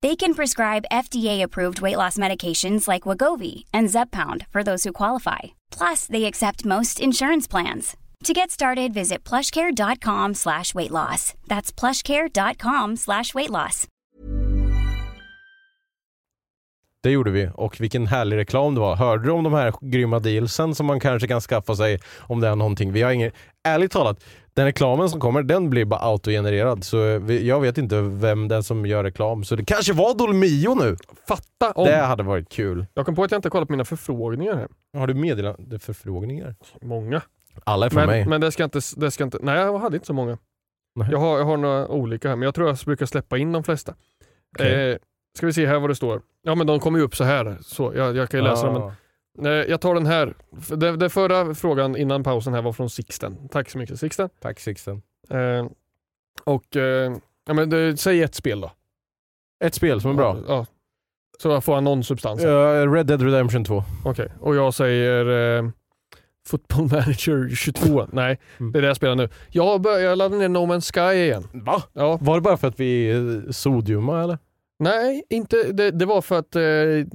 They can prescribe FDA-approved weight loss medications like Wagovi and Zeppound for those who qualify. Plus, they accept most insurance plans. To get started, visit plushcare.com slash weight loss. That's plushcare.com slash weight loss. Det gjorde vi och vilken härlig reklam det var. Hörde du om de här grymma dealsen som man kanske kan skaffa sig om det är någonting? Vi har ingen, ärligt talat, den reklamen som kommer den blir bara autogenererad så vi, jag vet inte vem den som gör reklam. Så det kanske var Dolmio nu? Fatta om... Det hade varit kul. Jag kom på att jag inte kollat på mina förfrågningar här. Har du meddelande förfrågningar? Många. Alla är från mig. Men, men det, ska inte, det ska inte... Nej, jag hade inte så många. Nej. Jag har, jag har några olika här, men jag tror jag brukar släppa in de flesta. Okej. Eh, ska vi se här vad det står. Ja men de kommer ju upp så här. Så jag, jag kan ju läsa dem. Ah. Men, eh, jag tar den här. Det förra frågan innan pausen här var från Sixten. Tack så mycket Sixten. Tack Sixten. Eh, och eh, ja, men det, säg ett spel då. Ett spel som är bra. Ja. Så jag får han någon substans. Uh, Red Dead Redemption 2. Okej, och jag säger eh, Football (laughs) Manager 22. Nej, Mm. det är det jag spelar nu. Jag, bör- jag laddade ner No Man's Sky igen. Va? Ja. Var det bara för att vi är sodiuma eller? Nej, inte, det, det var för att eh,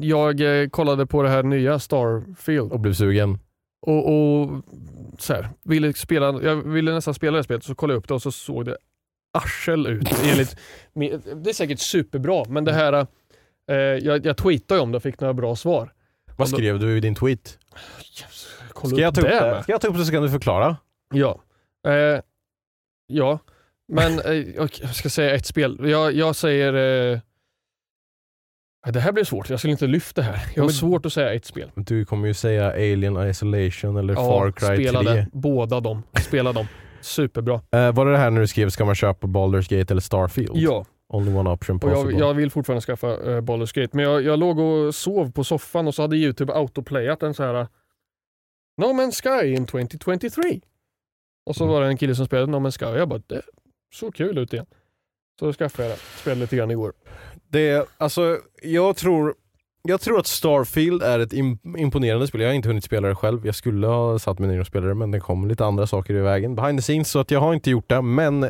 jag eh, kollade på det här nya Starfield Och blev sugen? och, och så här, ville spela, jag ville nästan spela det spelet så kollade jag upp det och så såg det arsel ut. (laughs) Enligt, det är säkert superbra men det här, eh, jag, jag tweetade om det och fick några bra svar. Vad skrev du i din tweet? Kolla Ska jag ta upp det det? Ska jag ta upp det så kan du förklara? Ja. Eh, ja, men eh, jag ska säga ett spel. Jag, jag säger... Eh, det här blir svårt, jag skulle inte lyfta det här. Jag har men- svårt att säga ett spel. Du kommer ju säga Alien Isolation eller Far Cry spelade 3. båda dem. Spela dem. Superbra. Eh, var det det här när du skrev ska man köpa Baldur's Gate eller Starfield? Ja, Only one option possible. jag, jag vill fortfarande skaffa uh, Baldur's Gate. Men jag, jag låg och sov på soffan och så hade Youtube autoplayat en så här eh, No Man's Sky in 2023. Och så Mm. var det en kille som spelade No Man's Sky och jag bara, det såg kul ut igen. Så då skaffade jag det. Spelade lite grann igår. Det, alltså, jag tror, jag tror att Starfield är ett im- imponerande spel. Jag har inte hunnit spela det själv. Jag skulle ha satt mig ner och spelat det men det kom lite andra saker i vägen behind the scenes så att jag har inte gjort det. Men eh,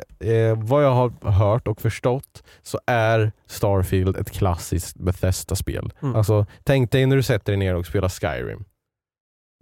vad jag har hört och förstått så är Starfield ett klassiskt Bethesda-spel. Mm. Alltså, tänk dig när du sätter dig ner och spelar Skyrim.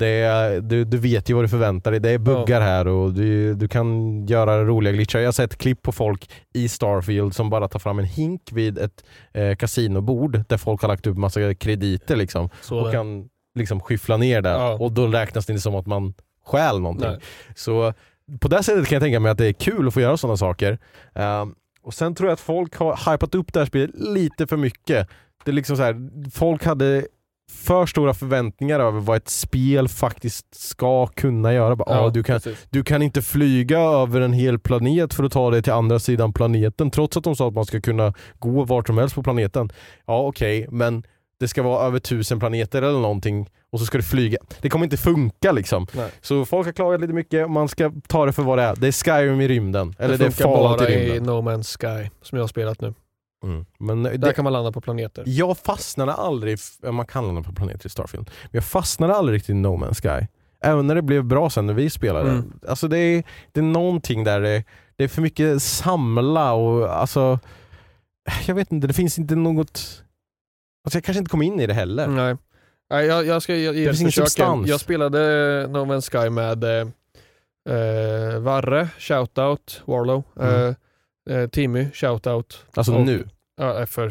Är, du, du vet ju vad du förväntar dig. Det är buggar här och du, du kan göra roliga glitchar. Jag har sett klipp på folk i Starfield som bara tar fram en hink vid ett eh, kasinobord där folk har lagt upp massa krediter liksom Så och det. kan liksom skyffla ner det Ja. och då räknas det inte som att man stjäl någonting. Nej. Så på det sättet kan jag tänka mig att det är kul att få göra sådana saker. Ehm, och sen tror jag att folk har hypat upp det här spelet lite för mycket. Det är liksom så här, folk hade för stora förväntningar över vad ett spel faktiskt ska kunna göra. Bara, ah, du, kan, precis. du kan inte flyga över en hel planet för att ta dig till andra sidan planeten trots att de sa att man ska kunna gå vart som helst på planeten. Ja okej, men det ska vara över tusen planeter eller någonting och så ska du flyga. Det kommer inte funka liksom. Nej. Så folk har klagat lite mycket, man ska ta det för vad det är. Det är Skyrim i rymden. Eller det, är funkar Fallout bara i i. No Man's Sky som jag har spelat nu. Mm. Men Där det, kan man landa på planeter. jag fastnade aldrig, man kan landa på planeter i Starfield, men jag fastnade aldrig riktigt i No Man's Sky. Även när det blev bra sen när vi spelade. Mm. Alltså det är, det är någonting där det, det är för mycket samla och alltså jag vet inte, det finns inte något Alltså jag kanske inte kom in i det heller. Nej. Nej, jag, jag ska ge ett försök. Jag spelade No Man's Sky med eh, eh, Varre, shoutout, Warlow, Mm. eh, eh, Timmy, shoutout. Alltså Och- nu. Ja, för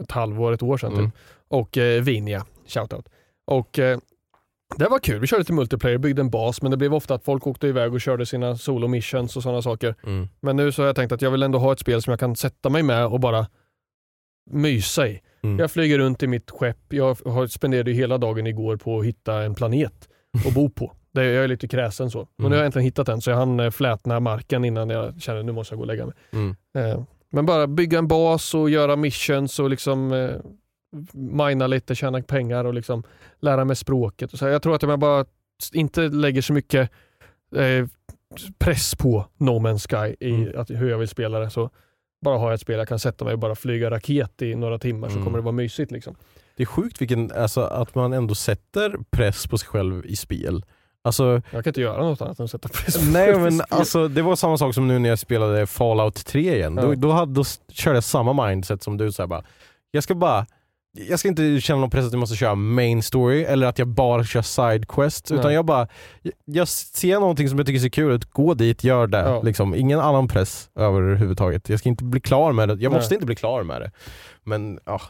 ett halvår, ett år sedan Mm. typ. Och eh, Vinja, shoutout. Och eh, det var kul, vi körde till multiplayer, byggde en bas, men det blev ofta att folk åkte iväg och körde sina solo missions och sådana saker. Mm. Men nu så har jag tänkt att jag vill ändå ha ett spel som jag kan sätta mig med och bara mysa i. Mm. Jag flyger runt i mitt skepp. Jag spenderade ju hela dagen igår på att hitta en planet att bo på. (laughs) Det, jag är lite kräsen så. Men Mm. nu har jag äntligen hittat den så jag hann eh, flätna marken innan jag känner nu måste jag gå och lägga mig. Mm. Eh, men bara bygga en bas och göra missions och liksom eh, mina lite, tjäna pengar och liksom lära mig språket. Och så. Jag tror att om jag bara inte lägger så mycket eh, press på No Man's Sky i Mm. att, hur jag vill spela det så bara har jag ett spel jag kan sätta mig och bara flyga raket i några timmar så Mm. kommer det vara mysigt. Liksom. Det är sjukt vilken, alltså, att man ändå sätter press på sig själv i spel. Alltså, Jag kan inte göra något annat än att sätta press på nej (laughs) men alltså det var samma sak som nu när jag spelade Fallout 3 igen. Då, Ja. då, hade, då körde jag samma mindset som du, så här, bara, jag ska bara jag ska inte känna någon press att jag måste köra main story eller att jag bara kör side quests utan jag bara, jag, ser någonting som jag tycker ser kul ut, gå dit, gör det. Ja. Liksom. Ingen annan press överhuvudtaget. Jag ska inte bli klar med det, jag Nej. måste inte bli klar med det. Men ja,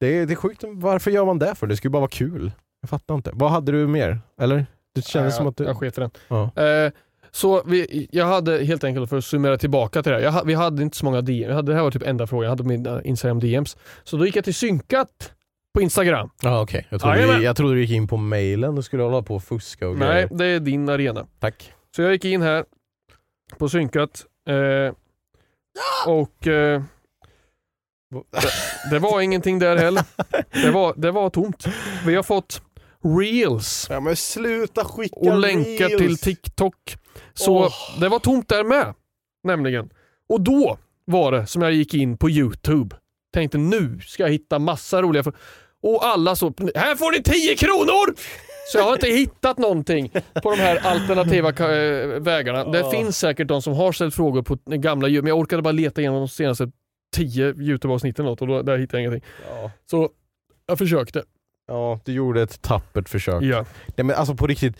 det är, det är sjukt, varför gör man det för? Det ju bara vara kul. Jag fattar inte. Vad hade du mer? Eller? Det kändes Nej, som att du... Jag sket i den. Ja. Eh, så vi, jag hade helt enkelt, för att summera tillbaka till det här, jag, vi hade inte så många DM, jag hade, det här var typ enda frågan, jag hade mina Instagram DMs. Så då gick jag till synkat på Instagram. Ja okej, jag, trodde Jajamän. du- jag trodde du gick in på mailen och skulle hålla på och fuska och Nej, grejer. det är din arena. Tack. Så jag gick in här på synkat eh, och eh, det, det var ingenting där heller. (laughs) Det var, det var tomt. Vi har fått reels Ja men sluta skicka och länkar reels. till TikTok. Så Åh. det var tomt där med. Nämligen. Och då var det som jag gick in på YouTube. Tänkte nu ska jag hitta massa roliga... Och alla så, här får ni 10 kronor! Så jag har inte hittat någonting på de här alternativa eh, vägarna. Det finns säkert de som har ställt frågor på gamla djur, men jag orkade bara leta igenom de senaste tio Youtube-avsnitten och då, där hittade jag ingenting. Ja. Så jag försökte. Ja, du gjorde ett tappert försök. Ja. Nej, men alltså på riktigt,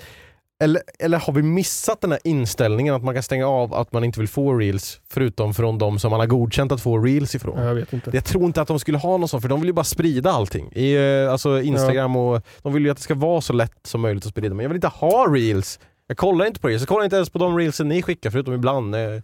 eller, eller har vi missat den här inställningen att man kan stänga av att man inte vill få reels förutom från de som man har godkänt att få reels ifrån? Jag vet inte. Jag tror inte att de skulle ha någon sån, för de vill ju bara sprida allting. I, eh, alltså Instagram och de vill ju att det ska vara så lätt som möjligt att sprida. Men jag vill inte ha reels. Jag kollar inte på reels, jag kollar inte ens på de reelsen ni skickar förutom ibland jag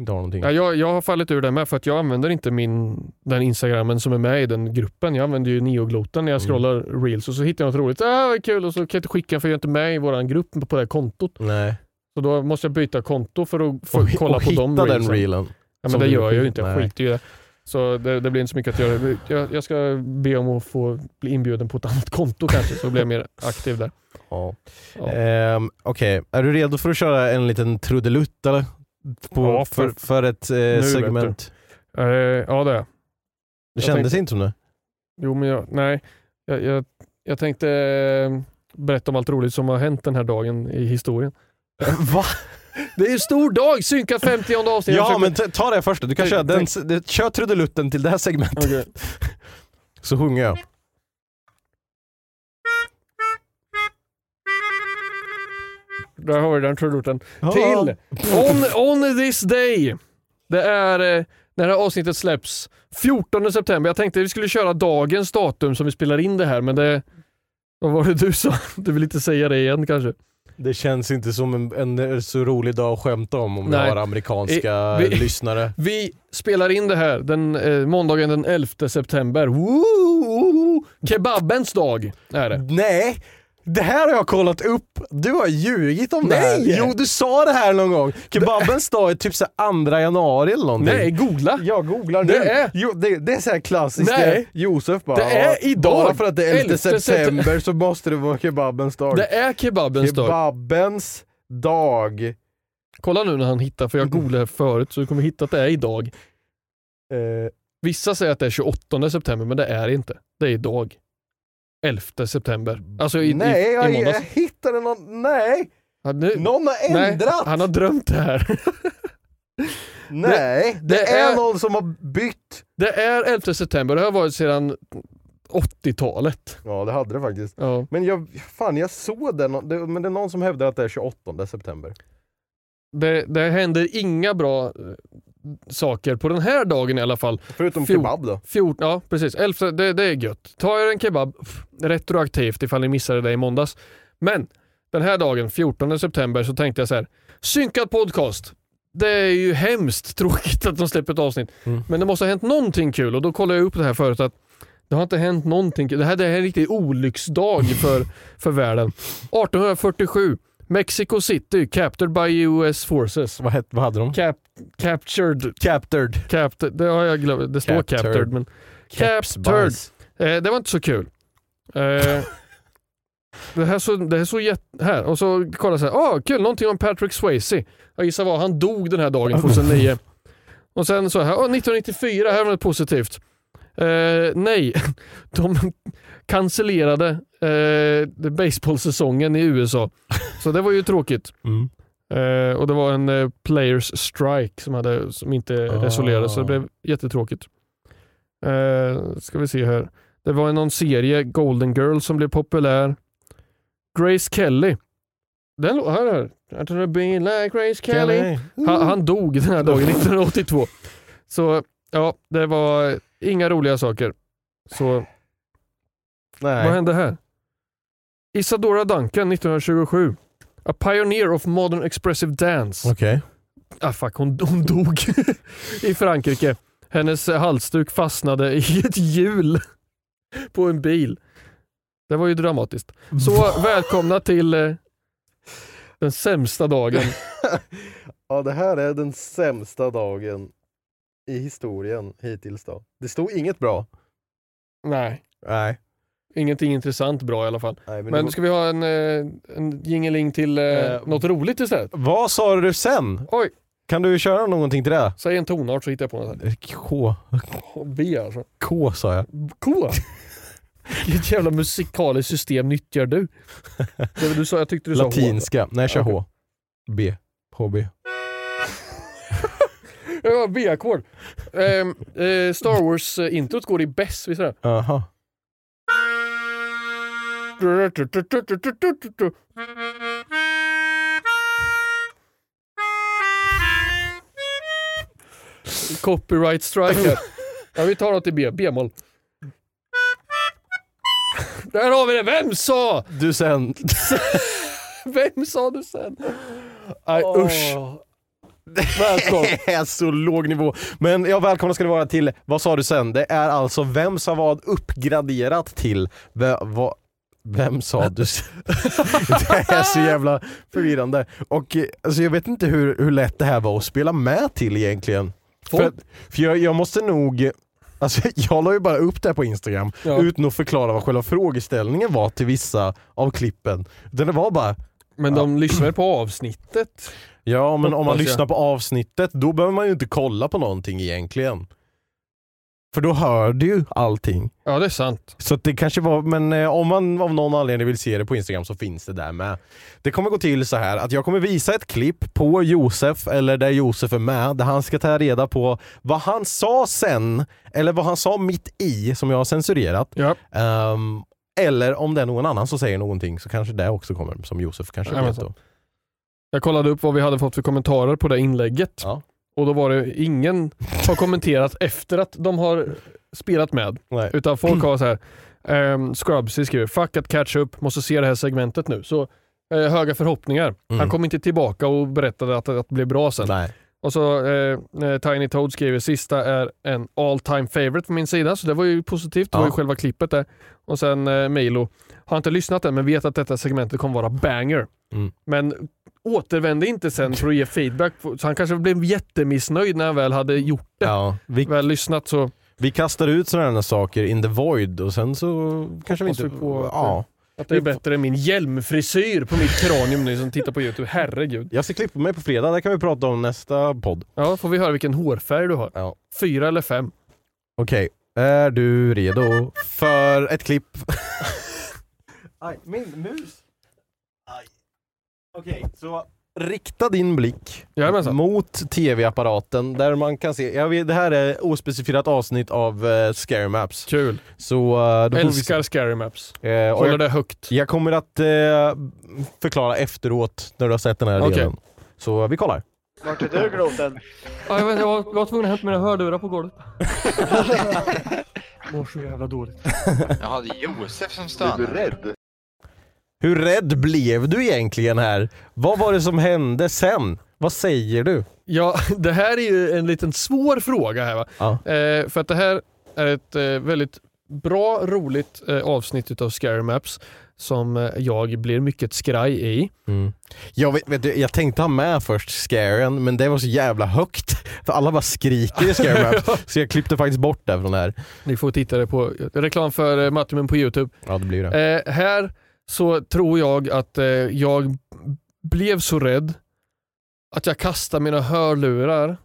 inte har någonting. Ja, jag, jag har fallit ur det med för att jag använder inte min, den instagrammen som är med i den gruppen. Jag använder ju neogloten när jag Mm. scrollar reels och så hittar jag något roligt. Ah, kul och så kan jag inte skicka för jag är inte med i vår grupp på det här kontot. Nej. Så då måste jag byta konto för att få Och, kolla och på hitta de den reelsen. reelen. Ja, men det gör jag ju inte, jag skiter ju i det. Så det, det blir inte så mycket att göra. Jag, jag ska be om att få bli inbjuden på ett annat konto kanske, så blir jag mer aktiv där. Ja. Ja. Ehm, Okej, är du redo för att köra en liten trudelutt eller? På, Ja, för, för- för ett eh, segment. Eh, ja det är. Det Jag kändes tänkte- inte som det. Jo men jag, nej. Jag, jag, jag tänkte eh, berätta om allt roligt som har hänt den här dagen i historien. (laughs) Va? Det är ju en stor dag, synkat 50 avsnitt. Ja men ta- det första, du kan Tänk- köra, den, tänk- det- kör trudelutten till det här segmentet. Okej. (laughs) Så sjunger jag. Där har vi den trudelutten. Till on, on this day. Det är eh, när det här avsnittet släpps 14 september. Jag tänkte vi skulle köra dagens datum som vi spelar in det här men det... Vad var det du sa? Du vill inte säga det igen kanske? Det känns inte som en, en så rolig dag att skämta om om vi Nej. har amerikanska I- vi- lyssnare. Vi spelar in det här den eh, måndagen den 11 september. Woo! Kebabens dag är det. Nej! Det här har jag kollat upp. Du har ljugit om det här. Nej! Jo, du sa det här någon gång. Kebabens dag är typ så här 2 januari eller någonting. Nej, googla! Jag googlar nu. Det är- jo, det, det är så här klassiskt. Nej. Josef bara, Det är "Ja, idag. Bara för att det är 11 11 september så måste det vara kebabens dag. Det är kebabens dag. kebabens dag. Kolla nu när han hittar, för jag googlade förut så du kommer hitta att det är idag. Eh, Vissa säger att det är 28 september men det är inte. Det är idag. 11 september. Alltså i, nej, i, i jag, jag hittade någon. Nej! Ja, nu, Någon har nej, ändrat! han har drömt det här. (laughs) nej, det, det är, är- någon som har bytt. Det är 11 september, det har varit sedan 80-talet. Ja, det hade det faktiskt. Ja. Men jag, fan jag såg det, det, men det är någon som hävdar att det är 28 september. Det, det händer inga bra saker på den här dagen i alla fall. Förutom Fjol- kebab då. 14, ja precis, 11, det, det är gött. Ta er en kebab pff, retroaktivt ifall ni missade det i måndags. Men den här dagen, 14 september, så tänkte jag så här. Synkad podcast. Det är ju hemskt tråkigt att de släpper ett avsnitt. Mm. Men det måste ha hänt någonting kul och då kollade jag upp det här förut att det har inte hänt någonting kul. Det här det här är en riktig olycksdag för, för världen. 1847, Mexico City, captured by US forces. Vad, het, vad hade de? Cap, captured, Captured. captured, det har jag glömt. Det står Captured. captured men Captured. Eh, det var inte så kul. Eh, (laughs) det här så, det här så jätt, här och så kolla så här, ah, kul, någonting om Patrick Swayze. Jag gissar vad, han dog den här dagen 2009. (laughs) och sen så här, ah, 1994, här var något positivt. Eh, nej, (laughs) de cancellerade eh, baseballsäsongen i USA. Så det var ju tråkigt. Mm. Eh, och det var en eh, players strike som, hade, som inte Ah. resolerades så det blev jättetråkigt. Eh, ska vi se här. Det var någon serie, Golden Girl, som blev populär. Grace Kelly. Den lå- här, här. I wanna be like Grace Kelly. Han, han dog den här dagen (laughs) 1982. Så ja, det var inga roliga saker. Så Nej. vad hände här? Isadora Duncan 1927. A pioneer of modern expressive dance. Okej. Ah, fuck, hon, hon dog (laughs) i Frankrike. Hennes halsduk fastnade i ett hjul på en bil. Det var ju dramatiskt. Så välkomna till eh, den sämsta dagen. (laughs) ja, det här är den sämsta dagen i historien hittills då. Det stod inget bra. Nej, Nej. Ingenting intressant bra i alla fall. Nej men Men ska vi ha en, eh, en jingeling till eh, Eh, något roligt istället? Vad sa du sen? Oj, Kan du köra någonting till det? säg en tonart så hittar jag på något här. K. B alltså. K sa jag. K. (laughs) Vilket jävla musikaliskt system nyttjar du? Det du sa, jag tyckte du sa H. Latinska. Nej, kör Okej. H. B. HB. Ja, (laughs) B-ackord. Ehm, eh, Star Wars-introt går i bess, visst är det? Aha. Copyright strike. Ja, vi tar något i B, B-moll. Där har vi det! Vem sa? Du sen. (laughs) Vem sa du sen? Nej usch. Välkommen. (laughs) Så låg nivå. Men ja, välkomna ska ni vara till, vad sa du sen? Det är alltså Vem sa vad uppgraderat till ve, va, Vem sa (laughs) du? det är så jävla förvirrande. Och eh, alltså, jag vet inte hur, hur lätt det här var att spela med till egentligen. För, Folk- för jag, jag måste nog Alltså, (laughs) jag la ju bara upp det här på Instagram Ja. utan att förklara vad själva frågeställningen var till vissa av klippen. Det var bara Men de lyssnar på avsnittet. Ja men om man lyssnar på avsnittet då behöver man ju inte kolla på någonting egentligen. För då hör du ju allting. Ja det är sant. Så att det kanske var, men eh, om man av någon anledning vill se det på Instagram så finns det där med. Det kommer gå till så här att jag kommer visa ett klipp på Josef, eller där Josef är med, där han ska ta reda på vad han sa sen, eller vad han sa mitt i, som jag har censurerat. Ja. Ehm, eller om det är någon annan som säger någonting så kanske det också kommer, som Josef kanske vet Jajamensan. då. Jag kollade upp vad vi hade fått för kommentarer på det inlägget. Ja. Och då var det ingen har kommenterat efter att de har spelat med. Nej. Utan folk har så här. Um, Scrubsy skriver “Fuck att catch up, måste se det här segmentet nu”. Så eh, höga förhoppningar. Mm. Han kom inte tillbaka och berättade att, att det blev bra sen. Nej. Och så eh, eh, Tiny Toad skriver “Sista är en all time favorite på min sida”, så det var ju positivt. Det var ju Ja. själva klippet där. Och sen eh, Milo har inte lyssnat än men vet att detta segmentet kommer vara banger. Mm. Men återvände inte sen för att ge feedback. Så han kanske blev jättemissnöjd när han väl hade gjort det. Ja, vi, Väl lyssnat så vi kastar ut sådana här saker in the void och sen så kanske vi inte... vi på att- ja. att det är bättre än min hjälmfrisyr på mitt kranium nu som tittar på youtube. Herregud. Jag ska klippa mig på fredag, det kan vi prata om nästa podd. Ja, får vi höra vilken hårfärg du har. Ja. Fyra eller fem? Okej, är du redo för ett klipp? (laughs) Aj, min mus. Aj. Okej, så rikta din blick Jajamensan. mot tv-apparaten där man kan se, jag vet, det här är ospecifierat avsnitt av uh, Scary Maps. Kul. Så uh, då får Älskar scary maps. vi se. Eh, och Håller jag, det högt. jag kommer att eh, förklara efteråt när du har sett den här Okej. delen. Så vi kollar. Vart är du Gloten? Ja, jag, vet, jag, var, jag var tvungen att hämta mina hörlurar på golvet. (laughs) Mår så jävla dåligt. Jaha, det är Josef som stannar. rädd? Hur rädd blev du egentligen här? Vad var det som hände sen? Vad säger du? Ja, (laughs) det här är ju en liten svår fråga här va. Ja. Eh, för att det här är ett eh, väldigt bra, roligt eh, avsnitt utav Scary Maps som eh, jag blir mycket skraj i. Mm. Jag, vet, vet du, jag tänkte ha med först Scaren, men det var så jävla högt. (laughs) För alla bara skriker i Scare Maps. (laughs) så jag klippte faktiskt bort det från det här. Ni får titta det på reklam för eh, Mattimen på Youtube. Ja det blir det. Eh, här så tror jag att eh, jag blev så rädd att jag kastade mina hörlurar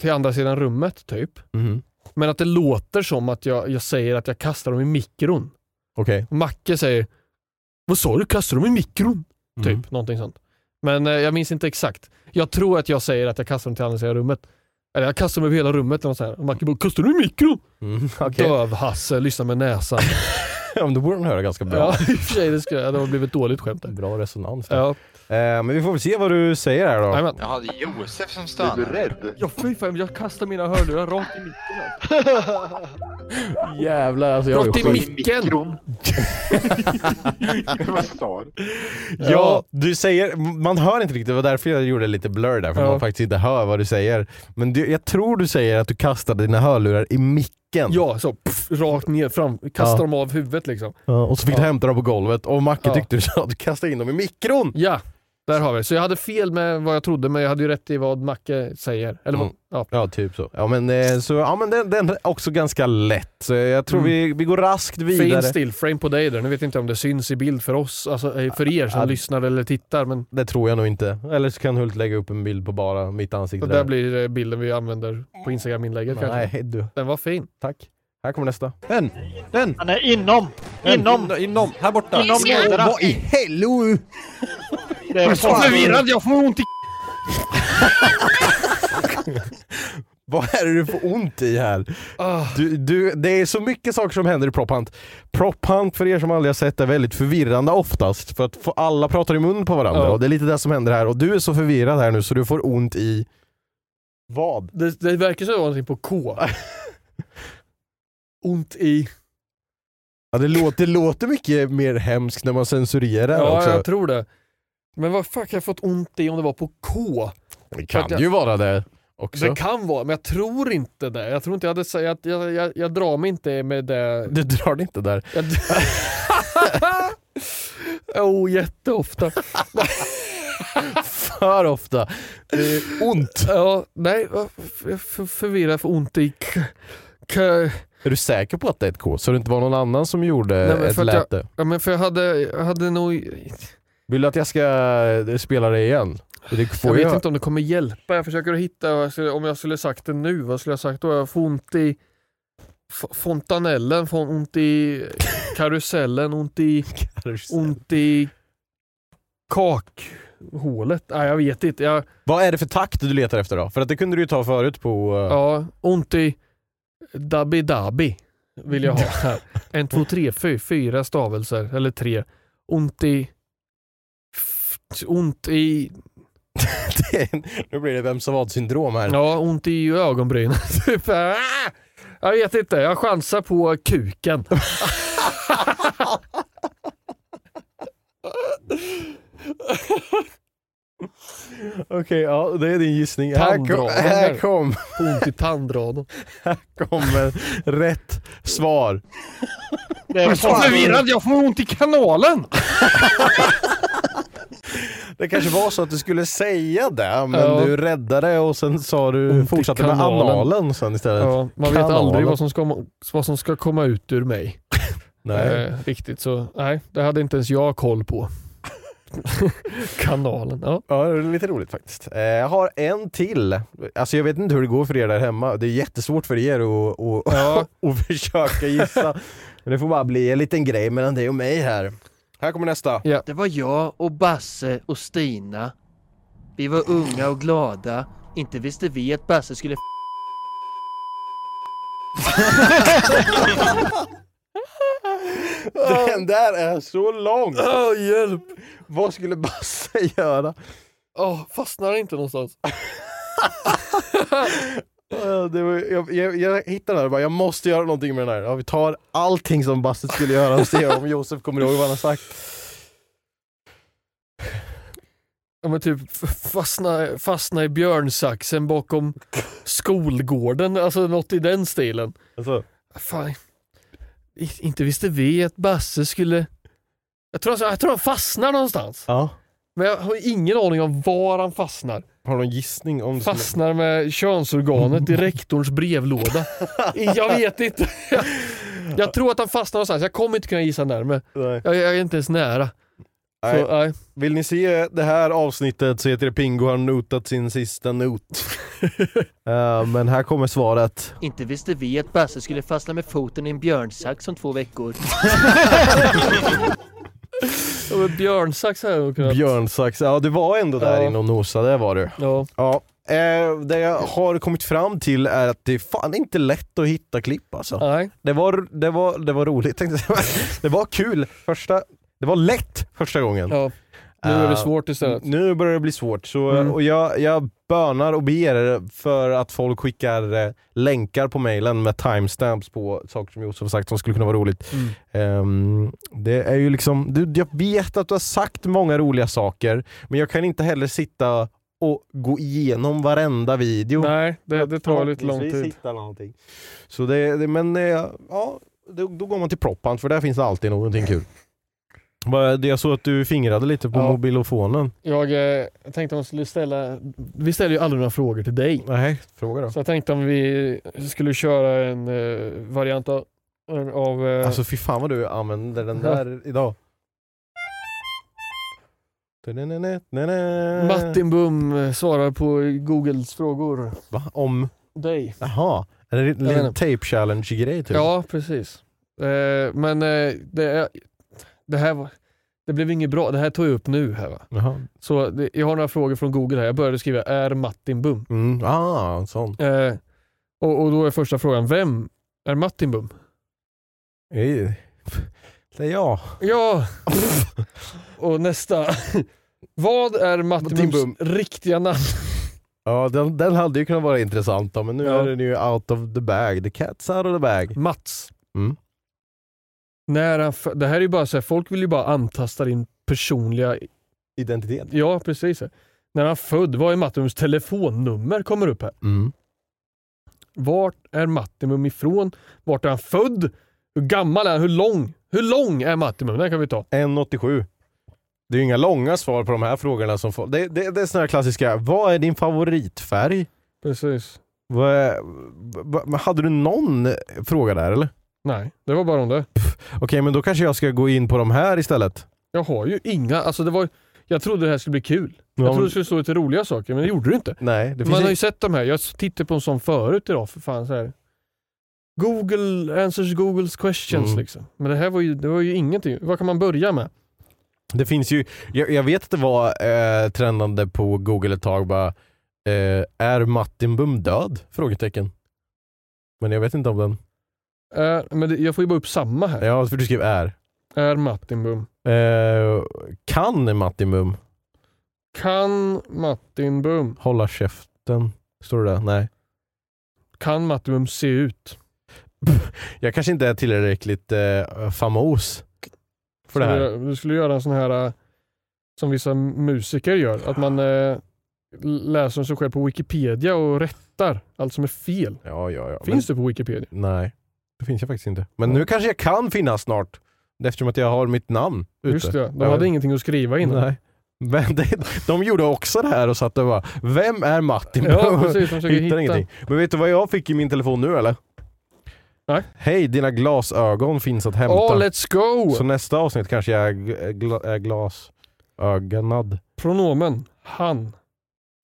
till andra sidan rummet typ. Mhm. Men att det låter som att jag, jag säger att jag kastar dem i mikron. Okej. Och Macke säger Vad sa du? Kastar dem i mikron? Typ, Mm. någonting sånt. Men eh, jag minns inte exakt. Jag tror att jag säger att jag kastar dem till andra sidan rummet. Eller jag kastar dem över hela rummet något sånt här. Och Macke bara “Kastar du i mikron?” Mm, (laughs) okej. Döv-Hasse, lyssnar med näsan. (laughs) Ja, men då borde den höra ganska bra. ja, (laughs) i och för sig, det, skulle, det har blivit ett dåligt skämt där. Bra resonans. där. Ja, Eh, men vi får väl se vad du säger här då. jajamän. Jaha, det är Josef som Är du stannar. rädd? Ja fy fan, jag kastar mina hörlurar rakt i micken. här. (laughs) Jävlar alltså. Jag Rakt i är sjuk. micken! (laughs) Vad sa du? Ja, du säger, man hör inte riktigt, det var därför jag gjorde lite blur där, för Ja. man faktiskt inte hör vad du säger. Men du, jag tror du säger att du kastade dina hörlurar i micken. Ja, så pff, rakt ner fram. Kastar Ja. dem av huvudet liksom. Ja, och så fick du hämta dem på golvet och Macke Ja. tyckte du sa att du kastade in dem i mikron. Ja, där har vi det. Så jag hade fel med vad jag trodde, men jag hade ju rätt i vad Macke säger. Eller vad, Mm. ja. Ja, typ så. Ja men, eh, så, ja, men den, den är också ganska lätt. Så jag tror Mm. vi, vi går raskt vidare. Fin stillframe på dig där. Nu vet jag inte om det syns i bild för oss, alltså eh, för er som Ja. lyssnar eller tittar. Men Det tror jag nog inte. Eller så kan Hult lägga upp en bild på bara mitt ansikte det där blir eh, bilden vi använder på Instagram-inlägget kanske. Nej du, Den var fin. tack. Här kommer nästa. Den! Den! Han är inom! Den. Inom! Inom! Här borta! Inom lederna! Vad i helvete? Jag är så förvirrad, jag får ont i (laughs) Vad är det du får ont i här? Ah. Du, du, det är så mycket saker som händer i Prop Hunt. Prop Hunt, för er som aldrig har sett, är väldigt förvirrande oftast. För att alla pratar i mun på varandra Ja. och det är lite det som händer här. Och du är så förvirrad här nu så du får ont i... Vad? Det, det verkar som någonting på K. (laughs) ont i... Ja, det, låter, det låter mycket mer hemskt när man censurerar Ja, också. jag tror det. Men vad fuck har jag fått ont i om det var på K? Det kan jag- ju vara det också. Det kan vara, men jag tror inte det. Jag tror inte jag hade sagt, jag, jag, jag, drar mig inte med det. Du drar det inte där. (laughs) Jag, oh, jätteofta. (laughs) För ofta. Det är ont. Ja, nej, jag är för, ont i k, k, Är du säker på att det är ett K? Så det inte var någon annan som gjorde Nej, ett att jag- läte? Ja men för jag hade, jag hade nog, Vill du att jag ska eh, spela det igen? Jag vet jag- inte om det kommer hjälpa. Jag försöker hitta, om jag skulle sagt det nu, vad skulle jag sagt då? Jag får ont i fontanellen, får ont i karusellen, ont i, ont i kakhålet. Nej jag vet inte. Jag, Vad är det för takt du letar efter då? För att det kunde du ju ta förut på... eh, ja, ont i dabbi dabbi vill jag ha här. (laughs) En, två, tre, fy, fyra stavelser, eller tre. Ont i... Ont i... (laughs) en- nu blir det vem som vad syndrom här. Ja, ont i ögonbrynen. (laughs) Typ, jag vet inte, jag chansar på kuken. (laughs) Okej, ja det är din gissning. Här kom, här kom, Ont i tandraden. här kommer rätt svar. Det är Jag är så förvirrad, jag får ont i kanalen! Det kanske var så att du skulle säga det, men Ja. du räddade och sen sa du, Ont fortsatte med analen sen istället. Ja, man vet Kanalen. aldrig vad som, ska, vad som ska komma ut ur mig. (laughs) Nej. Eh, riktigt så, nej, det hade inte ens jag koll på. (laughs) Kanalen, ja. Ja, det är lite roligt faktiskt. Eh, Jag har en till. Alltså jag vet inte hur det går för er där hemma. Det är jättesvårt för er att, att, Ja. (laughs) att försöka gissa. Men det får bara bli en liten grej mellan dig och mig här. Här kommer nästa. Det var jag och Basse och Stina. Vi var unga och glada. Inte visste vi att Basse skulle (laughs) Den där är så lång! Åh, hjälp! Vad skulle Basse göra? Åh, fastnar inte någonstans. (laughs) Det var, jag, jag, jag hittade den här och bara, jag måste göra någonting med den här. Ja, vi tar allting som Basse skulle göra och ser om Josef kommer ihåg vad han har sagt. Ja men typ fastna, fastna i björnsaxen bakom skolgården, alltså något i den stilen. Alltså, Fan, inte visste vi att Basse skulle... Jag tror, alltså, jag tror han fastnar någonstans. ja. Men jag har ingen aning om var han fastnar. Har du någon gissning om... Fastnar med könsorganet i rektorns brevlåda. (laughs) Jag vet inte. Jag, jag tror att han fastnar någonstans. Jag kommer inte kunna gissa närmare. Nej. Jag, jag är inte ens nära. Nej. Så, nej. Vill ni se det här avsnittet så heter det Pingo har notat sin sista not. (laughs) Eh, men här kommer svaret. Inte visste vi att Basse skulle fastna med foten i en björnsax om två veckor. (laughs) Ja, Björnsax kunnat... Björnsax, ja du var ändå där Ja. inne och nosade, det var du. Ja. Ja. Eh, det jag har kommit fram till är att det är fan inte lätt att hitta klipp alltså. Nej. Det var, det var, det var roligt, tänkte jag säga. (laughs) Det var kul första, det var lätt första gången. Ja. Nu är det Eh, svårt istället. Nu börjar det bli svårt, så, Mm. och jag, jag bönar och ber för att folk skickar eh, länkar på mailen med timestamps på saker som Josef har sagt som skulle kunna vara roligt. Mm. Ehm, det är ju liksom, du, jag vet att du har sagt många roliga saker, men jag kan inte heller sitta och gå igenom varenda video. Nej, det, det tar lite lång tid. Så det, det, men eh, ja, då, då går man till Proppan för där finns det alltid någonting kul. Jag såg att du fingrade lite på Ja. mobilofonen. Jag, eh, jag tänkte om jag skulle ställa... Vi ställer ju aldrig några frågor till dig. Nej, fråga då. Så jag tänkte om vi skulle köra en eh, variant av... av eh, Alltså fy fan vad du använder den Ja. där idag. Martin Bum svarar på Googles frågor. Va? Om? Dig. Jaha, Är det en tape challenge grej typ? Ja, precis. Eh, men det, är- det här var, det blev inget bra. Det här tog jag upp nu här va. Jaha. Så det, jag har några frågor från Google här. Jag började skriva är Martin Bum? Mm. Ah, sån. Eh, och, och då är första frågan, vem är Martin Bum? Eh, Det är jag. Ja! och nästa. Vad är Martin Martin Bums Bum. riktiga namn? Ja, den, den hade ju kunnat vara intressant då, men nu Ja. är den ju out of the bag. The cat's out of the bag. Mats. Mm. När han, det här är ju bara så här, folk vill ju bara antasta din personliga... Identitet. Ja, precis. När han född, vad är Martin Bums telefonnummer? Kommer upp här. Mm. Vart är Mattimum ifrån? Vart är han född? Hur gammal är han? Hur lång? Hur lång är Mattimum? Den kan vi ta. 1,87. Det är ju inga långa svar på de här frågorna. som får, det, det, det är såna här klassiska, vad är din favoritfärg? Precis. Vad är, hade du någon fråga där eller? Nej, det var bara om det. Okej, men då kanske jag ska gå in på de här istället. Jag har ju inga, alltså det var jag trodde det här skulle bli kul. Ja, Jag trodde men- det skulle stå lite roliga saker, men det gjorde det inte. Nej, det Man har ju sett de här, jag tittade på en sån förut idag för fan så här. Google answers Googles questions Mm. liksom. Men det här var ju, det var ju ingenting. Vad kan man börja med? Det finns ju, jag, jag vet att det var eh, trendande på google ett tag bara, eh, är Martin Bum död? Frågetecken. Men jag vet inte om den, Är, men det, jag får ju bara upp samma här. ja för du skrev är. Är Martin Bum. Eh, kan Martin Bum Kan Martin Bum. hålla käften? Står det där? Nej. Kan Martin Bum se ut? (laughs) Jag kanske inte är tillräckligt eh, famos för det här. Du skulle göra en sån här äh, som vissa musiker gör. Att man äh, läser om sig själv på Wikipedia och rättar allt som är fel. Ja, ja, ja. Finns det på Wikipedia? Nej, det finns jag faktiskt inte. Men nu kanske jag kan finnas snart. Eftersom att jag har mitt namn ute. Just det, de Jag- hade ingenting att skriva innan. Nej. Men det, de gjorde också det här och satt och bara, vem är Martin? Ja, precis, de försöker (laughs) hitta. ingenting. Men vet du vad jag fick i min telefon nu eller? Nej. Hej, dina glasögon finns att hämta. Åh, let's go! Så nästa avsnitt kanske jag är, gl- gla, är glasögonad. Pronomen, han.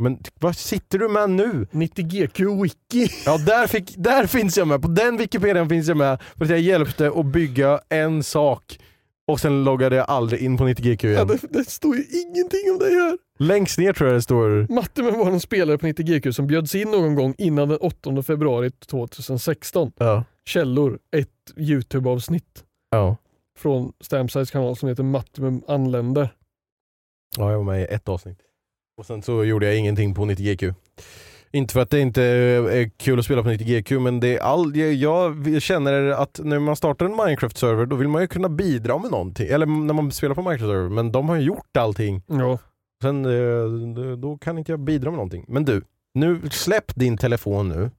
Men vad sitter du med nu? 90GQ Wiki. (laughs) Ja, där, fick, där finns jag med. På den Wikipedian finns jag med för att jag hjälpte att bygga en sak och sen loggade jag aldrig in på 90GQ Ja, igen. det, det står ju ingenting om det här. Längst ner tror jag det står Matte var en spelare på 90GQ som bjöds in någon gång innan den 8 februari 2016. Ja. Källor, ett YouTube-avsnitt Ja. från Stamsides kanal som heter Mattimum anländer. Ja, jag var med i ett avsnitt. Och sen så gjorde jag ingenting på 90GQ. Inte för att det inte är kul att spela på 90GQ, men det är all, jag, känner att när man startar en Minecraft-server då vill man ju kunna bidra med någonting. Eller när man spelar på Minecraft-server, men de har ju gjort allting. Ja. Sen eh, då kan inte jag bidra med någonting. Men du, nu släpp din telefon nu.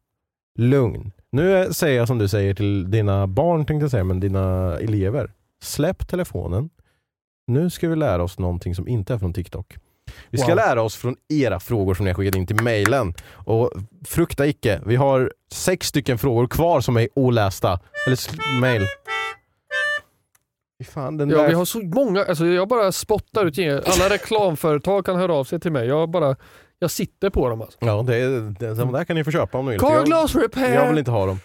Lugn. Nu säger jag som du säger till dina barn tänkte jag säga, men dina elever. Släpp telefonen. Nu ska vi lära oss någonting som inte är från TikTok. Vi ska Wow. lära oss från era frågor som ni har skickat in till mejlen. Och frukta icke, vi har sex stycken frågor kvar som är olästa. Eller mejl. Fan, den Ja, där... vi har så många, alltså jag bara spottar ut. Alla reklamföretag kan höra av sig till mig. Jag bara, jag sitter på dem alltså. Ja, det, det, de där kan ni få köpa om ni vill. Carglass repair! jag vill inte ha dem.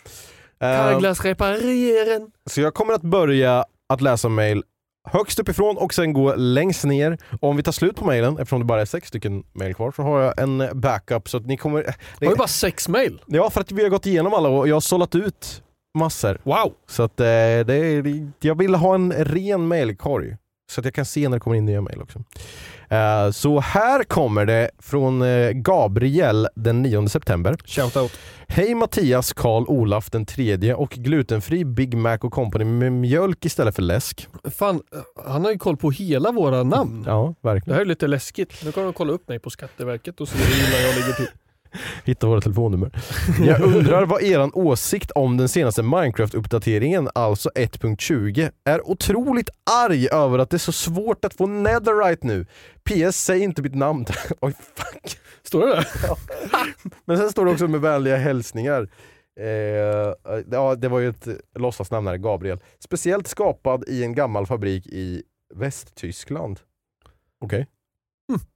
Eh, Carglass repareren. så jag kommer att börja att läsa mejl högst uppifrån och sen gå längst ner. Om vi tar slut på mejlen, eftersom det bara är sex stycken mejl kvar, så har jag en backup så att ni kommer... Har vi bara sex mail? Ja, för att vi har gått igenom alla och jag har sållat ut massor. Wow! Så att eh, det är, jag vill ha en ren mejlkorg. Så att jag kan se när det kommer in nya mejl också. Eh, så här kommer det från eh, Gabriel den 9 september. Shoutout. Hej Mattias, Karl, Olaf den tredje och glutenfri Big Mac och Company med mjölk istället för läsk. Fan, han har ju koll på hela våra namn. Ja, Det verkligen. här är lite läskigt. Nu kan de kolla upp mig på Skatteverket och se hur illa jag ligger till. Hitta våra telefonnummer. Jag undrar vad eran åsikt om den senaste Minecraft-uppdateringen, alltså 1.20, är otroligt arg över att det är så svårt att få netherite nu. PS, säg inte mitt namn. (laughs) Oj, fuck. Står det där? Men sen står det också med vänliga hälsningar. Eh, ja, det var ju ett låtsasnamn här, Gabriel. Speciellt skapad i en gammal fabrik i Västtyskland. Okej.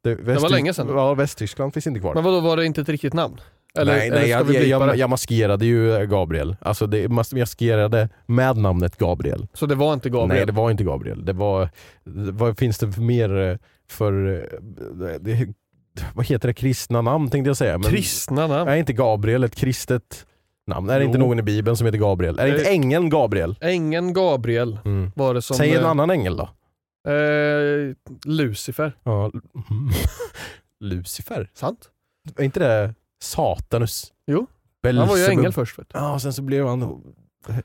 Det, var länge sedan. Ja, Västtyskland finns inte kvar. Men vadå, var det inte ett riktigt namn? Eller, nej, eller nej jag, jag, jag, det? jag maskerade ju Gabriel. Alltså det, mas- maskerade med namnet Gabriel. Så det var inte Gabriel? Nej det var inte Gabriel. Det var, det- vad finns det för mer eh, för, eh, det, vad heter det, kristna namn tänkte jag säga. Men, Kristna namn? Är inte Gabriel ett kristet namn? Är det inte någon i bibeln som heter Gabriel? Är det inte Eh, ängeln Gabriel? Ängeln Gabriel Mm. var det som... Säg en eh, annan ängel då. Eh, Lucifer. Ja. (laughs) Lucifer? Sant? Är inte det Satanus? Jo. Belzebub? Han var ju ängel först. Vet du. Ja, och sen så blev han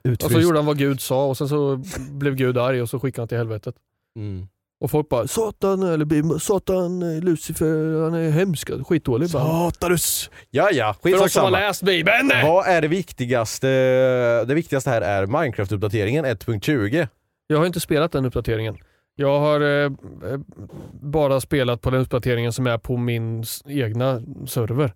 utfryst. Och så gjorde han vad Gud sa och sen så blev Gud arg och så skickade han till helvetet. Mm. Och folk bara Satan, eller Satan, Lucifer, han är hemsk, skitdålig. Satanus! Ja, ja, För oss som har skitsamma. läst Bibeln! Vad är det viktigaste? Det viktigaste här är Minecraft-uppdateringen 1.20. Jag har inte spelat den uppdateringen. Jag har eh, eh, bara spelat på den uppdateringen som är på min egna server.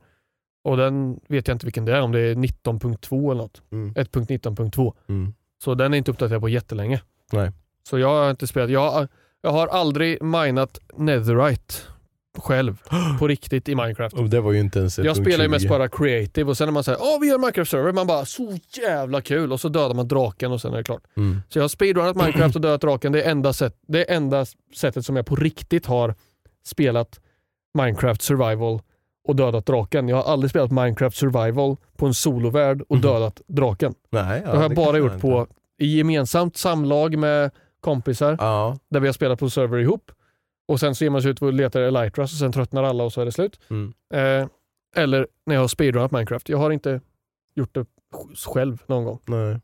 Och den vet jag inte vilken det är, om det är 19.2 eller något. Mm. 1.19.2. Mm. Så den är inte uppdaterad på jättelänge. Nej. Så jag har inte spelat. Jag, jag har aldrig minat Netherite själv på (gasps) riktigt i Minecraft. Och det var ju inte ens Jag spelar ju 1.20. mest bara creative och sen när man säger åh vi gör Minecraft-server, man bara så jävla kul och så dödar man draken och sen är det klart. Mm. Så jag har speedrunat Minecraft och dödat draken. Det är enda, sätt, det är enda sättet som jag på riktigt har spelat Minecraft survival och dödat draken. Jag har aldrig spelat Minecraft survival på en solovärld och Mhm. dödat draken. Nej, ja, det har jag bara gjort på i gemensamt samlag med kompisar Ja. där vi har spelat på server ihop. Och sen så ger man sig ut och letar Elytras och sen tröttnar alla och så är det slut. Mm. Eh, eller när jag har speedrunat Minecraft. Jag har inte gjort det själv någon gång. Nej. Eller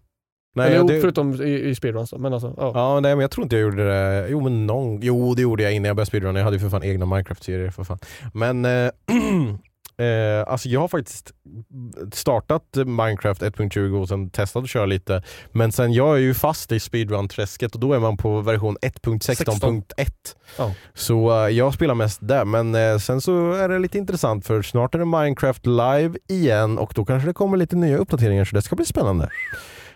Nej, jo, det, förutom i, i speedruns då. Men alltså, ja. Ja, nej men jag tror inte jag gjorde det. Jo men någon, jo det gjorde jag innan jag började speedrunna. Jag hade ju för fan egna Minecraft-serier för fan. Men eh, (clears throat) eh, alltså jag har faktiskt startat Minecraft 1.20 och sen testat att köra lite. Men sen jag är ju fast i speedrun-träsket och då är man på version 1.16.1. Ja. Så eh, jag spelar mest där. Men eh, sen så är det lite intressant för snart är det Minecraft live igen och då kanske det kommer lite nya uppdateringar så det ska bli spännande.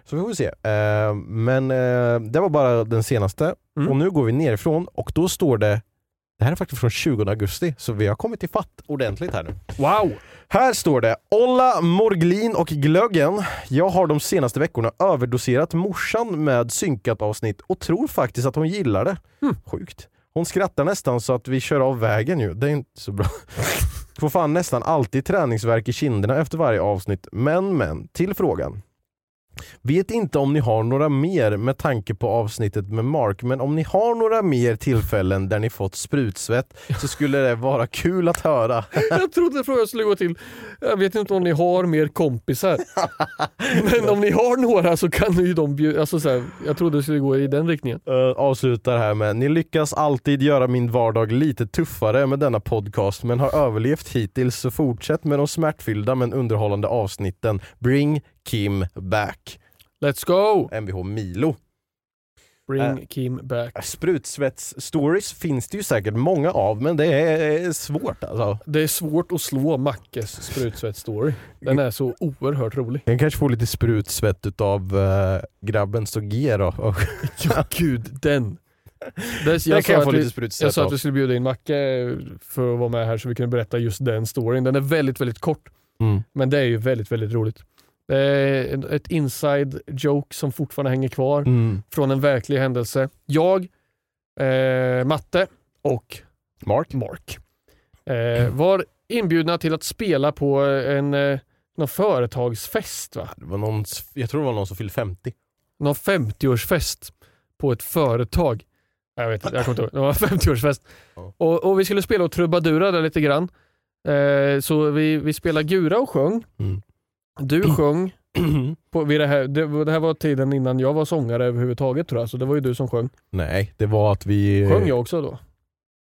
Så vi får se. Eh, men eh, det var bara den senaste Mm. och nu går vi nerifrån och då står det det här är faktiskt från 20 augusti så vi har kommit i fatt ordentligt här nu. Wow! Här står det Olla Morglin och Glöggen. Jag har de senaste veckorna överdoserat morsan med synkat avsnitt och tror faktiskt att hon gillar det. Sjukt. Hon skrattar nästan så att vi kör av vägen ju. Det är inte så bra. Får fan nästan alltid träningsverk i kinderna efter varje avsnitt. Men men, till frågan. Vet inte om ni har några mer med tanke på avsnittet med Mark, men om ni har några mer tillfällen där ni fått sprutsvett så skulle det vara kul att höra. (laughs) Jag trodde frågan skulle gå till, jag vet inte om ni har mer kompisar. (laughs) Men om ni har några så kan ni ju de bjuda, alltså så här, jag trodde det skulle gå i den riktningen. Uh, avslutar här med Ni lyckas alltid göra min vardag lite tuffare med denna podcast men har överlevt hittills så fortsätt med de smärtfyllda men underhållande avsnitten. Bring Kim back. Let's go! Mvh Milo. Bring Äh. Kim back. Sprutsvets-stories finns det ju säkert många av men det är svårt alltså. Det är svårt att slå Mackes sprutsvett-story. Den är så oerhört rolig. Jag kanske får lite sprutsvett utav uh, grabben G då. (laughs) Ja gud, den. Det, jag, sa att vi, jag sa att vi skulle bjuda in Macke för att vara med här så vi kunde berätta just den storyn. Den är väldigt, väldigt kort. Mm. Men det är ju väldigt, väldigt roligt. Det är en- ett inside joke som fortfarande hänger kvar Mm. från en verklig händelse. Jag, eh, Matte och Mark? Mark eh, var inbjudna till att spela på en eh, någon företagsfest. Va? Det var någon, jag tror det var någon som fyllde 50. Någon 50-årsfest på ett företag. Jag vet inte, jag kommer inte ihåg. Det var (laughs) en 50-årsfest. Ja. Och, och vi skulle spela och trubadura lite grann. Eh, så vi, vi spelade gura och sjöng. Mm. Du (clears throat) sjöng. (clears throat) På, vid det, här, det, det här var tiden innan jag var sångare överhuvudtaget tror jag, så det var ju du som sjöng. Nej, det var att vi... Sjöng jag också då?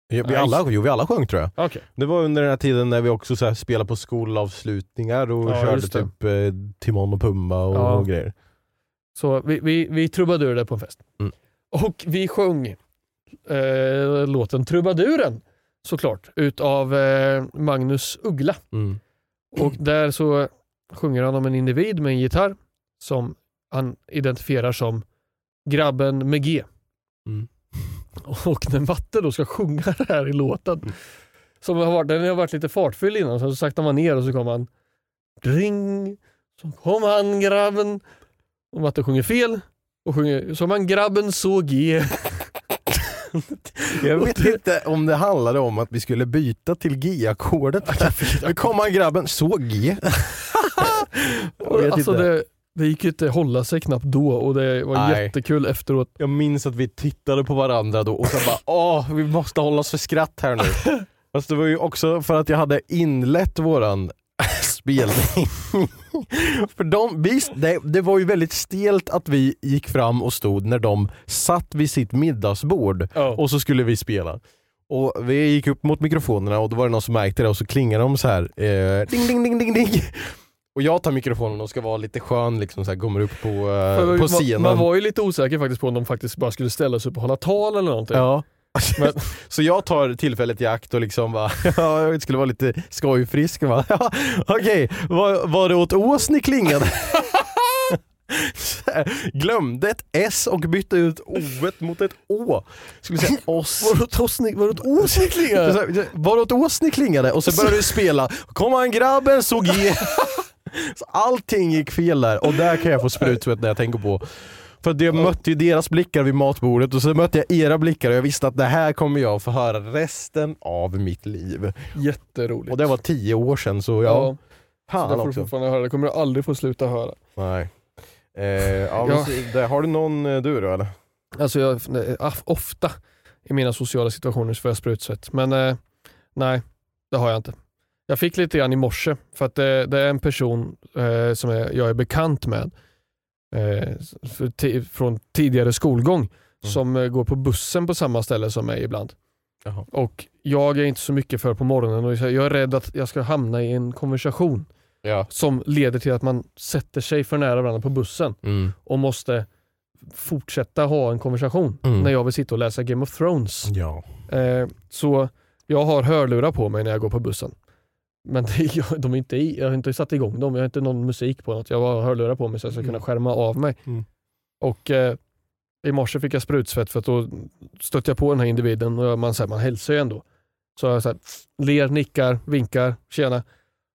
Ja, vi, alla, jo, vi alla sjöng tror jag. Okej. Det var under den här tiden när vi också så här spelade på skolavslutningar och Ja, körde typ eh, Timon och Pumba och, Ja. och grejer. Så vi, vi, vi trubadurade på en fest. Mm. Och vi sjöng eh, låten Trubaduren såklart, utav eh, Magnus Uggla. Mm. Och där så sjunger han om en individ med en gitarr som han identifierar som grabben med G. Mm. (laughs) Och när Matte då ska sjunga det här i låten, som har varit, den har varit lite fartfylld innan, så saktar man ner och så kommer han Ring, så kom han grabben. Och Matte sjunger fel och sjunger som han grabben såg ge. (laughs) Jag vet inte om det handlade om att vi skulle byta till G-ackordet. (laughs) Nu kom han grabben, så G. Alltså det, det gick ju inte att hålla sig knappt då och det var Nej. jättekul efteråt. Jag minns att vi tittade på varandra då och så bara (laughs) åh, vi måste hålla oss för skratt här nu. (laughs) Fast det var ju också för att jag hade inlett våran (laughs) spelning. för de, visst, det, det var ju väldigt stelt att vi gick fram och stod när de satt vid sitt middagsbord Ja. och så skulle vi spela. Och vi gick upp mot mikrofonerna och då var det någon som märkte det och så klingade de så här. Eh, ding ding ding ding ding. Och jag tar mikrofonen och ska vara lite skön, liksom så här, kommer upp på, eh, på man- scenen. Man var ju lite osäker faktiskt på om de faktiskt bara skulle ställa sig upp och hålla tal eller någonting. Ja. (laughs) Men- (laughs) Så jag tar tillfället i akt och liksom bara, (laughs) ja, jag skulle vara lite skojfrisk ja, okej, var, var det åt ås ni klingade? Här, Glömde ett S och bytte ut O mot ett Å. Skulle säga oss. Var det ås ni klingade? Var det åt ås ni klingade? Och så började vi spela, kom han grabben såg ge. Så allting gick fel där och där kan jag få sprutsvett när jag tänker på för jag mötte ju deras blickar vid matbordet och så mötte jag era blickar och jag visste att det här kommer jag få höra resten av mitt liv. Jätteroligt. Och det var tio år sedan så ja, Ja, så fan det får du också. fortfarande höra. Det kommer du aldrig få sluta höra. Nej. Eh, ja, Ja. så- har du någon eh, du då eller? Alltså jag, ofta i mina sociala situationer så får jag sprutsvett. Men eh, nej, det har jag inte. Jag fick lite grann i morse för att det, det är en person eh, som jag är bekant med eh, från tidigare skolgång som eh, går på bussen på samma ställe som mig ibland. Jaha. Och jag är inte så mycket för på morgonen och jag är rädd att jag ska hamna i en konversation Ja. som leder till att man sätter sig för nära varandra på bussen Mm. och måste fortsätta ha en konversation Mm. när jag vill sitta och läsa Game of Thrones. Ja. Eh, så jag har hörlurar på mig när jag går på bussen. Men det, jag, (laughs) de är inte i, jag har inte satt igång dem, jag har inte någon musik på något. Jag har hörlurar på mig så jag ska kunna skärma av mig. Mm. Och eh, i morse fick jag sprutsvett för att då stötte jag på den här individen och man, så här, man hälsar ju ändå. Så jag så här, ler, nickar, vinkar, tjena.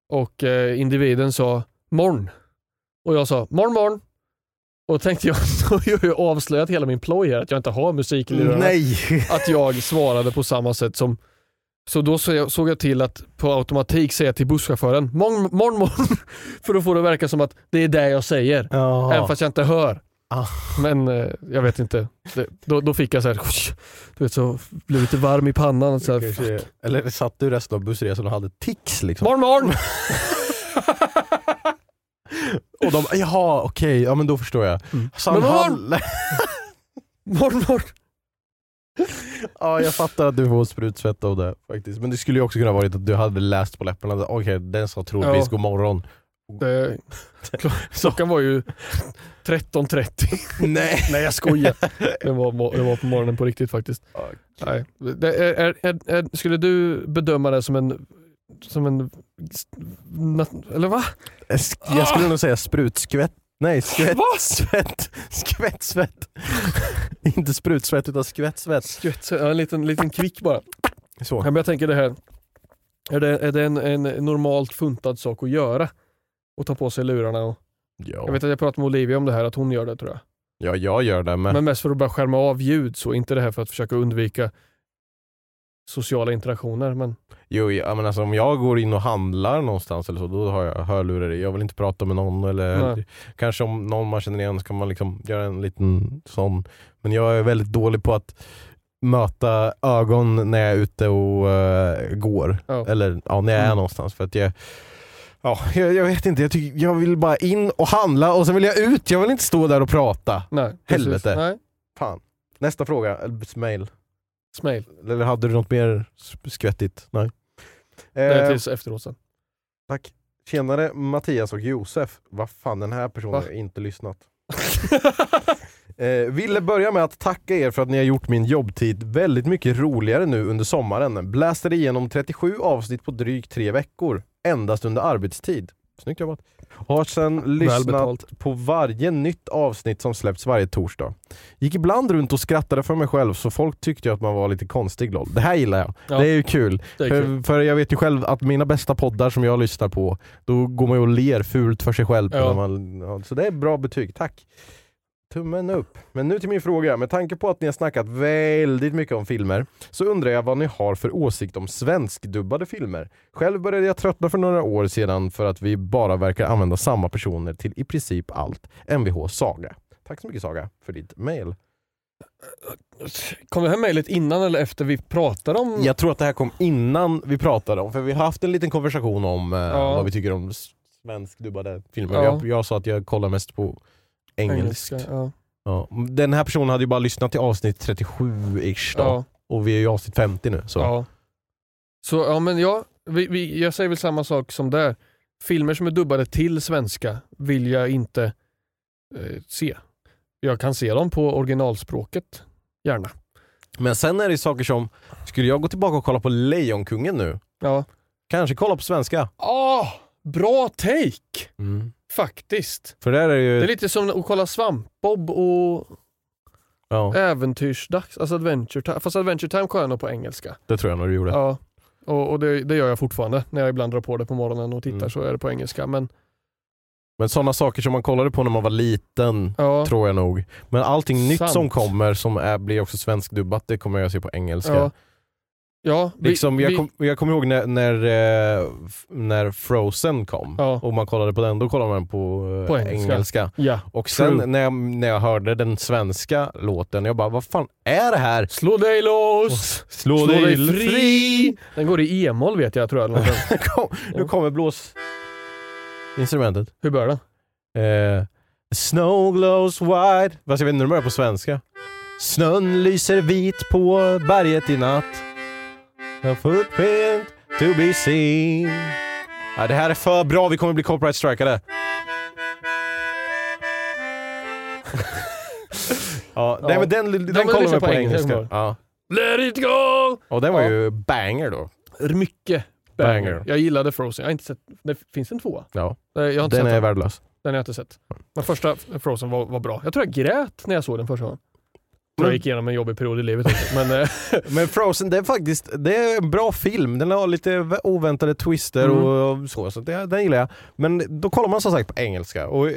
Och eh, individen sa morn. Och jag sa morn morn. Och då tänkte jag, (laughs) då har jag ju avslöjat hela min ploj här, att jag inte har musik i lurarna. Nej! Att jag svarade på samma sätt som så då såg jag till att på automatik säga till busschauffören morn morn. (laughs) För då får det verka som att det är det jag säger. Jaha. Även fast jag inte hör. Ah. Men eh, jag vet inte. Det, då, då fick jag så här, du vet så blev lite varm i pannan. Och så här, Kanske-. Eller satt du resten av bussresan och hade tics liksom? Morn morn! (laughs) (laughs) Och de, jaha okej, ja men då förstår jag. Så han Men var- hall- morn morn! Ja jag fattar att du får sprutsvett av det faktiskt. Men det skulle ju också kunna varit att du hade läst på läpparna, okej den sa troligtvis Ja. god morgon. Det, (laughs) klo- klockan var ju 13.30. Nej. (laughs) Nej jag skojar. Det var, det var på morgonen på riktigt faktiskt. Nej. Det är, är, är, skulle du bedöma det som en, som en eller va? Jag skulle nog säga sprutskvätt. Nej, skvätt, Va? svett. Skvättsvett. (laughs) Inte sprutsvett utan skvättsvett. Skvätt, ja, en liten, liten kvick bara. Så. Ja, men jag tänker det här, är det, är det en, en normalt funtad sak att göra? Att ta på sig lurarna och, Ja. Jag vet att jag pratade med Olivia om det här, att hon gör det tror jag. ja, jag gör det men... Men mest för att bara skärma av ljud, så inte det här för att försöka undvika sociala interaktioner. Men Jo, ja, men alltså, om jag går in och handlar någonstans eller så, då har jag hörlurar i. Jag vill inte prata med någon eller Nej. kanske om någon man känner igen så kan man liksom göra en liten sån. Men jag är väldigt dålig på att möta ögon när jag är ute och eh, går. Ja. Eller ja, när jag är Mm. någonstans. För att jag, ja, jag, jag vet inte, jag, tycker, jag vill bara in och handla och sen vill jag ut. Jag vill inte stå där och prata. nej. Helvete. Nej, Fan. Nästa fråga, eller mail. Smail. Eller hade du något mer sk- skvättigt? Nej. Är Eh, tills efteråt sen. Tack. Tjenare Mattias och Josef. Vad fan, den här personen Va? har inte lyssnat. (laughs) Eh, ville börja med att tacka er för att ni har gjort min jobbtid väldigt mycket roligare nu under sommaren. Blästade igenom 37 avsnitt på drygt tre veckor, endast under arbetstid. Snyggt jobbat. Har sen lyssnat på varje nytt avsnitt som släppts varje torsdag. Gick ibland runt och skrattade för mig själv så folk tyckte ju att man var lite konstig lol. Det här gillar jag. Ja. Det är ju kul. Är för, kul. för jag vet ju själv att mina bästa poddar som jag lyssnar på, då går man ju och ler fult för sig själv. Ja. Man, så det är bra betyg, tack. Tummen upp. Men nu till min fråga. Med tanke på att ni har snackat väldigt mycket om filmer så undrar jag vad ni har för åsikt om svenskdubbade filmer. Själv började jag tröttna för några år sedan för att vi bara verkar använda samma personer till i princip allt. Mvh Saga. Tack så mycket Saga för ditt mail. Kom det här mejlet innan eller efter vi pratade om... Jag tror att det här kom innan vi pratade om, för vi har haft en liten konversation om eh, Ja. vad vi tycker om svenskdubbade filmer. Ja. Jag, jag sa att jag kollar mest på engelskt. engelska. Ja. Ja. Den här personen hade ju bara lyssnat till avsnitt 37-ish då. Ja. Och vi är ju avsnitt 50 nu. Så. Ja. Så ja, men ja, vi, vi, jag säger väl samma sak som där. Filmer som är dubbade till svenska vill jag inte eh, se. Jag kan se dem på originalspråket, gärna. Men sen är det saker som, skulle jag gå tillbaka och kolla på Lejonkungen nu? Ja. Kanske kolla på svenska. Ah, bra take! Mm. Faktiskt. För där är det ju... Det är lite som att kolla Svampbob och Ja, Äventyrsdags, alltså Adventure Time. Fast Adventure Time kollar jag nog på engelska. det tror jag nog du gjorde. Ja. Och, och det, det gör jag fortfarande. När jag ibland drar på det på morgonen och tittar Mm. så är det på engelska. Men Men sådana saker som man kollade på när man var liten, ja, tror jag nog. Men allting nytt Sant. som kommer som är, blir också svenskdubbat, det kommer jag se på engelska. ja. Ja vi, Liksom, jag, vi, kom, jag kommer ihåg när, när, eh, när Frozen kom Ja. och man kollade på den, då kollade man på, eh, På engelska. engelska. Ja. Och sen True. när jag, när jag hörde den svenska låten, jag bara vad fan är det här? Slå dig loss! Slå, Slå dig fri! Den går i e-moll vet jag tror jag. (laughs) Kom, nu kommer blås... Instrumentet. Hur börjar den? Eh, snow glows white. Fast jag vet inte hur det börjar på svenska. Snön lyser vit på berget i natt. A footprint to be seen. Ja, det här är för bra, vi kommer bli copyright strikade. (laughs) ja, nej, men den, den, men kollar vi på på engelska, engelska. Ja. Let it go! Och den var Ja. ju banger då. Mycket banger. Banger. Jag gillade Frozen. Jag har inte sett, det finns en tvåa? Ja, den är den. värdelös. Den har jag inte sett. Men första Frozen var, var bra. Jag tror jag grät när jag såg den första gången. Jag tror jag gick igenom en jobbig period i livet också. Men, eh, (laughs) Men Frozen, det är faktiskt det är en bra film. Den har lite oväntade twister Mm. och så, så det, den gillar jag. Men då kollar man som sagt på engelska. Och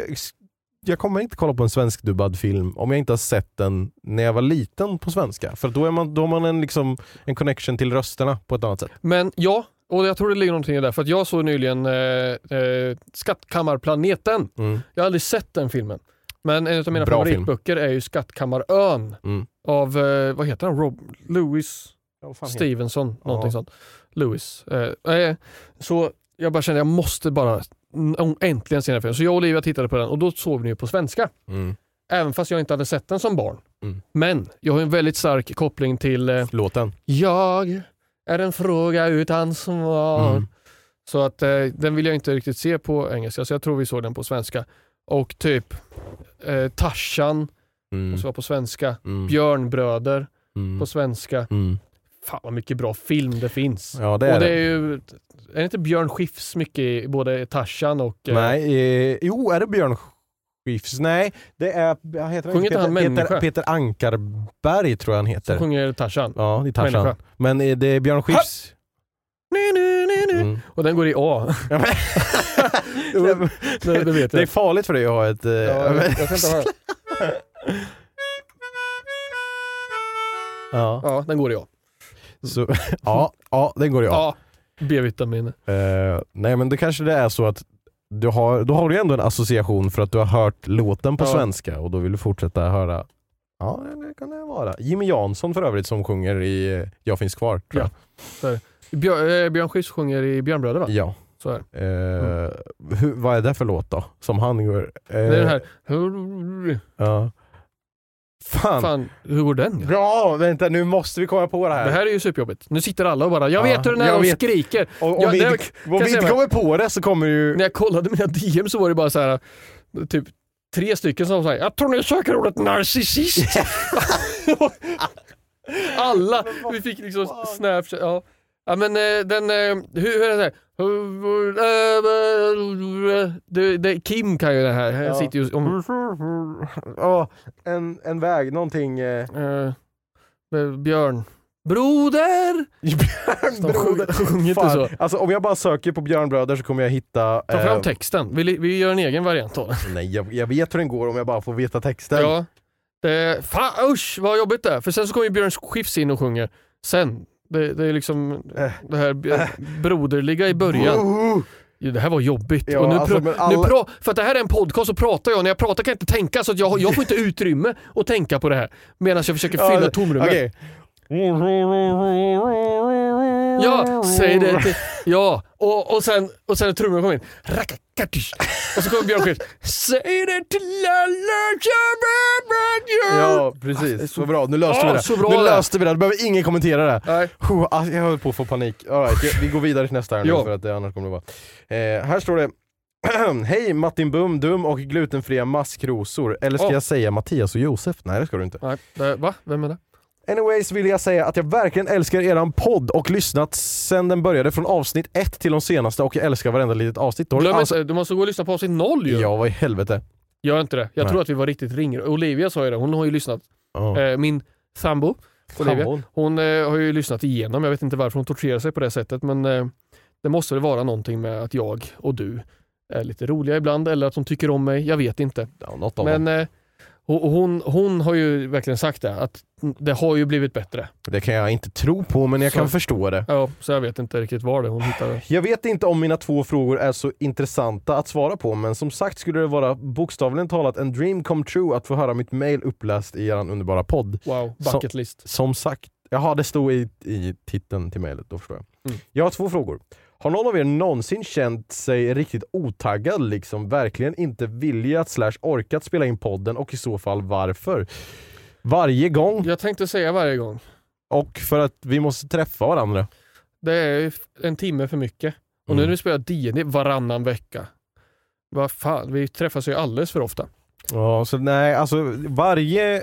jag kommer inte kolla på en svenskdubbad film om jag inte har sett den när jag var liten på svenska. För då, är man, då har man en, liksom, en connection till rösterna på ett annat sätt. men ja, och jag tror det ligger någonting i det. För att jag såg nyligen eh, eh, Skattkammarplaneten. Mm. Jag har aldrig sett den filmen. Men en av mina Bra favoritböcker är ju Skattkammarön Mm. av, eh, vad heter han, Rob Louis vad fan heter- Stevenson, någonting Ja. sånt. Louis. Eh, eh, så jag bara kände jag måste bara äntligen se den här filmen. Så jag och Olivia tittade på den och då såg vi ju på svenska. Mm. Även fast jag inte hade sett den som barn. Mm. Men jag har en väldigt stark koppling till eh, Låten. Jag är en fråga utan svar. Mm. Så att eh, den vill jag inte riktigt se på engelska, så jag tror vi såg den på svenska. Och typ eh, Tarzan, Mm. som var på svenska. Mm. Björnbröder Mm. på svenska. Mm. Fan vad mycket bra film det finns. Ja det är och det är ju, är det inte Björn Skifs mycket i både Tarzan och... eh, Nej, eh, jo är det Björn Skifs? Nej, det är, vad heter? Sjunger inte han Peter? Peter, Peter Ankarberg tror jag han heter. Som sjunger Tarzan. Ja, det är Tarzan. Människa. Men eh, det är Björn Skifs. Nu, nu. Mm. Och den går i A. Det, (laughs) det vet Det är jag. farligt för dig att ha ett... eh, Ja, jag, jag kan inte höra. ja. Ja, den går i A. Så, ja, ja, den går ju av. Ja, B-vitamin. Eh, nej men det kanske det är så att du har, då har du ändå en association för att du har hört låten på Ja. svenska och då vill du fortsätta höra Ja, det kan det vara. Jimmy Jansson för övrigt som sjunger i Jag finns kvar. Tror Ja. Björn, eh, Björn Skifs sjunger i Björnbröder va? Ja. Så är det. Eh, hur, vad är det för låt då? Som han gör? Eh, Det är den här... Ja. Fan. Fan, hur går den? Ja? Bra! Vänta nu måste vi komma på det här. Det här är ju superjobbigt. Nu sitter alla och bara “Jag Ja, vet hur den är” och vet. skriker. Och, om Ja, vi, det- inte- kan om jag vi säga inte vad? kommer på det så kommer ju... När jag kollade mina DM så var det bara så här typ tre stycken som sa “Jag tror ni söker ordet narcissist”. (laughs) (laughs) alla, vi fick liksom snapchat. Ja. Ja men eh, den, eh, hur, hur är det här? Det, det, Kim kan ju det här, han Ja. sitter ju om, Ja, en, en väg, någonting... Eh, eh, med Björn. Broder! (laughs) De Björnbröder. sjunger inte så. Alltså om jag bara söker på Björnbröder så kommer jag hitta... Ta fram eh, texten, vi, vi gör en egen variant av (laughs) den. Nej, jag, jag vet hur den går om jag bara får veta texten. Ja. Det, fan usch vad jobbigt det är. För sen så kommer ju Björn Skifs in och sjunger. Sen. Det, det är liksom Äh. det här b- broderliga i början. Ja, Det här var jobbigt. Ja, och nu alltså, alla- nu för att det här är en podcast så pratar jag. När jag pratar kan jag inte tänka så att jag, jag får inte utrymme att tänka på det här. Medan jag försöker fylla tomrummet. okej. Ja, säg det till, Ja, och, och sen, och sen trummorna kommer in. Och så kommer Björn Skifs. Säg det till alla Ja precis, så bra. Nu löste Ja, vi det. så bra nu löste vi det, nu behöver ingen kommentera det. Nej. Alltså, jag höll på att få panik. All right, vi går vidare till nästa här nu Ja. för att det, annars kommer det vara... Eh, här står det (clears throat) Hej Martin Bum Dum och glutenfria maskrosor. Eller ska Ja. jag säga Mattias och Josef? Nej det ska du inte. Nej, det, va? Vem är det? Anyways vill jag säga att jag verkligen älskar eran podd och lyssnat sen den började från avsnitt ett till de senaste och jag älskar varenda litet avsnitt. Då Glöm alltså- inte, du måste gå och lyssna på avsnitt noll ju. Ja vad i helvete. Gör inte det. Jag Nej. tror att vi var riktigt ringr. Olivia sa ju det, hon har ju lyssnat. Ja. Eh, min sambo, Olivia, Sambon. hon eh, har ju lyssnat igenom. Jag vet inte varför hon torterar sig på det sättet men eh, det måste väl vara någonting med att jag och du är lite roliga ibland eller att hon tycker om mig. Jag vet inte. Ja, Men hon, hon har ju verkligen sagt det, att det har ju blivit bättre. Det kan jag inte tro på men jag Så. kan förstå det. Ja, så jag vet inte riktigt var det hon hittade. Jag vet inte om mina två frågor är så intressanta att svara på men som sagt skulle det vara bokstavligen talat en dream come true att få höra mitt mail uppläst i er underbara podd. Wow, bucket list. Som sagt, jaha det stod i, i titeln till mailet, då förstår jag. Mm. Jag har två frågor. Har någon av er någonsin känt sig riktigt otaggad, liksom verkligen inte viljat slash orkat spela in podden och i så fall varför? Varje gång Jag tänkte säga varje gång, och för att vi måste träffa varandra. det är en timme för mycket. Och nu Mm. när vi spelar D&D varannan vecka, vad fan, vi träffas ju alldeles för ofta. Ja, så nej, alltså varje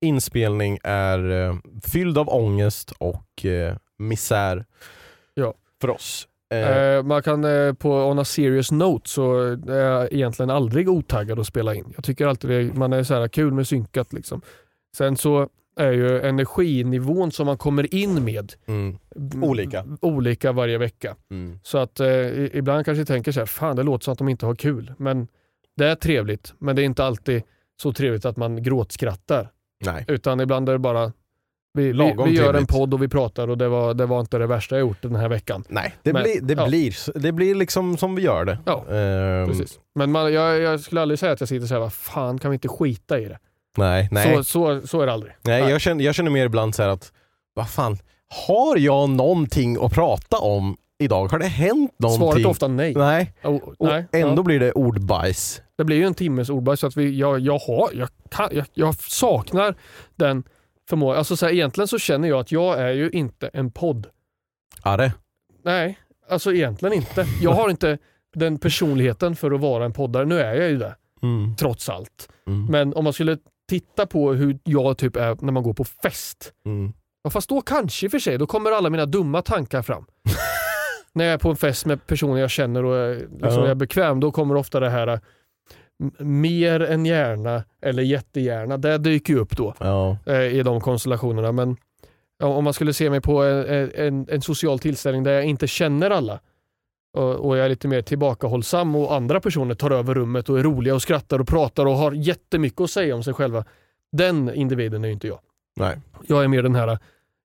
inspelning är eh, fylld av ångest och eh, misär Ja. för oss. Eh, Eh, man kan eh, på on a serious note så är jag egentligen aldrig otaggad att spela in. Jag tycker alltid det, man är så här kul med synkat liksom. Sen så är ju energinivån som man kommer in med mm, Olika. olika varje vecka. mm. Så att eh, ibland kanske jag tänker så här, fan det låter som att de inte har kul. Men det är trevligt, men det är inte alltid så trevligt att man gråtskrattar. Nej. Utan ibland är det bara, vi, vi, vi gör en podd och vi pratar och det var, det var inte det värsta jag gjort den här veckan. Nej, det, Men, blir, det, ja. blir, det blir liksom som vi gör det. Ja, Ehm, precis. Men man, jag, jag skulle aldrig säga att jag sitter så här, vad fan kan vi inte skita i det? Nej, nej. Så, så, så är det aldrig. nej jag, känner, jag känner mer ibland så här att, vad fan, har jag någonting att prata om idag? Har det hänt någonting? Svaret är ofta nej. Nej, Oh, och nej. ändå Ja. blir det ordbajs. Det blir ju en timmes ordbajs så att vi, jag, jag, har, jag, kan, jag, jag saknar den förmågan. Alltså så här, egentligen så känner jag att jag är ju inte en podd. Arre. Nej, alltså egentligen inte. Jag har inte den personligheten för att vara en poddare. Nu är jag ju det, Mm. trots allt. Mm. Men om man skulle titta på hur jag typ är när man går på fest. Mm. Ja, fast då kanske i och för sig, då kommer alla mina dumma tankar fram. (laughs) när jag är på en fest med personer jag känner och är, liksom, Ja. är bekväm, då kommer ofta det här mer än gärna eller jättegärna. Det dyker ju upp då Ja. eh, i de konstellationerna. Men om man skulle se mig på en, en, en social tillställning där jag inte känner alla och, och jag är lite mer tillbakahållsam och andra personer tar över rummet och är roliga och skrattar och pratar och har jättemycket att säga om sig själva. Den individen är ju inte jag. Nej. Jag är mer den här,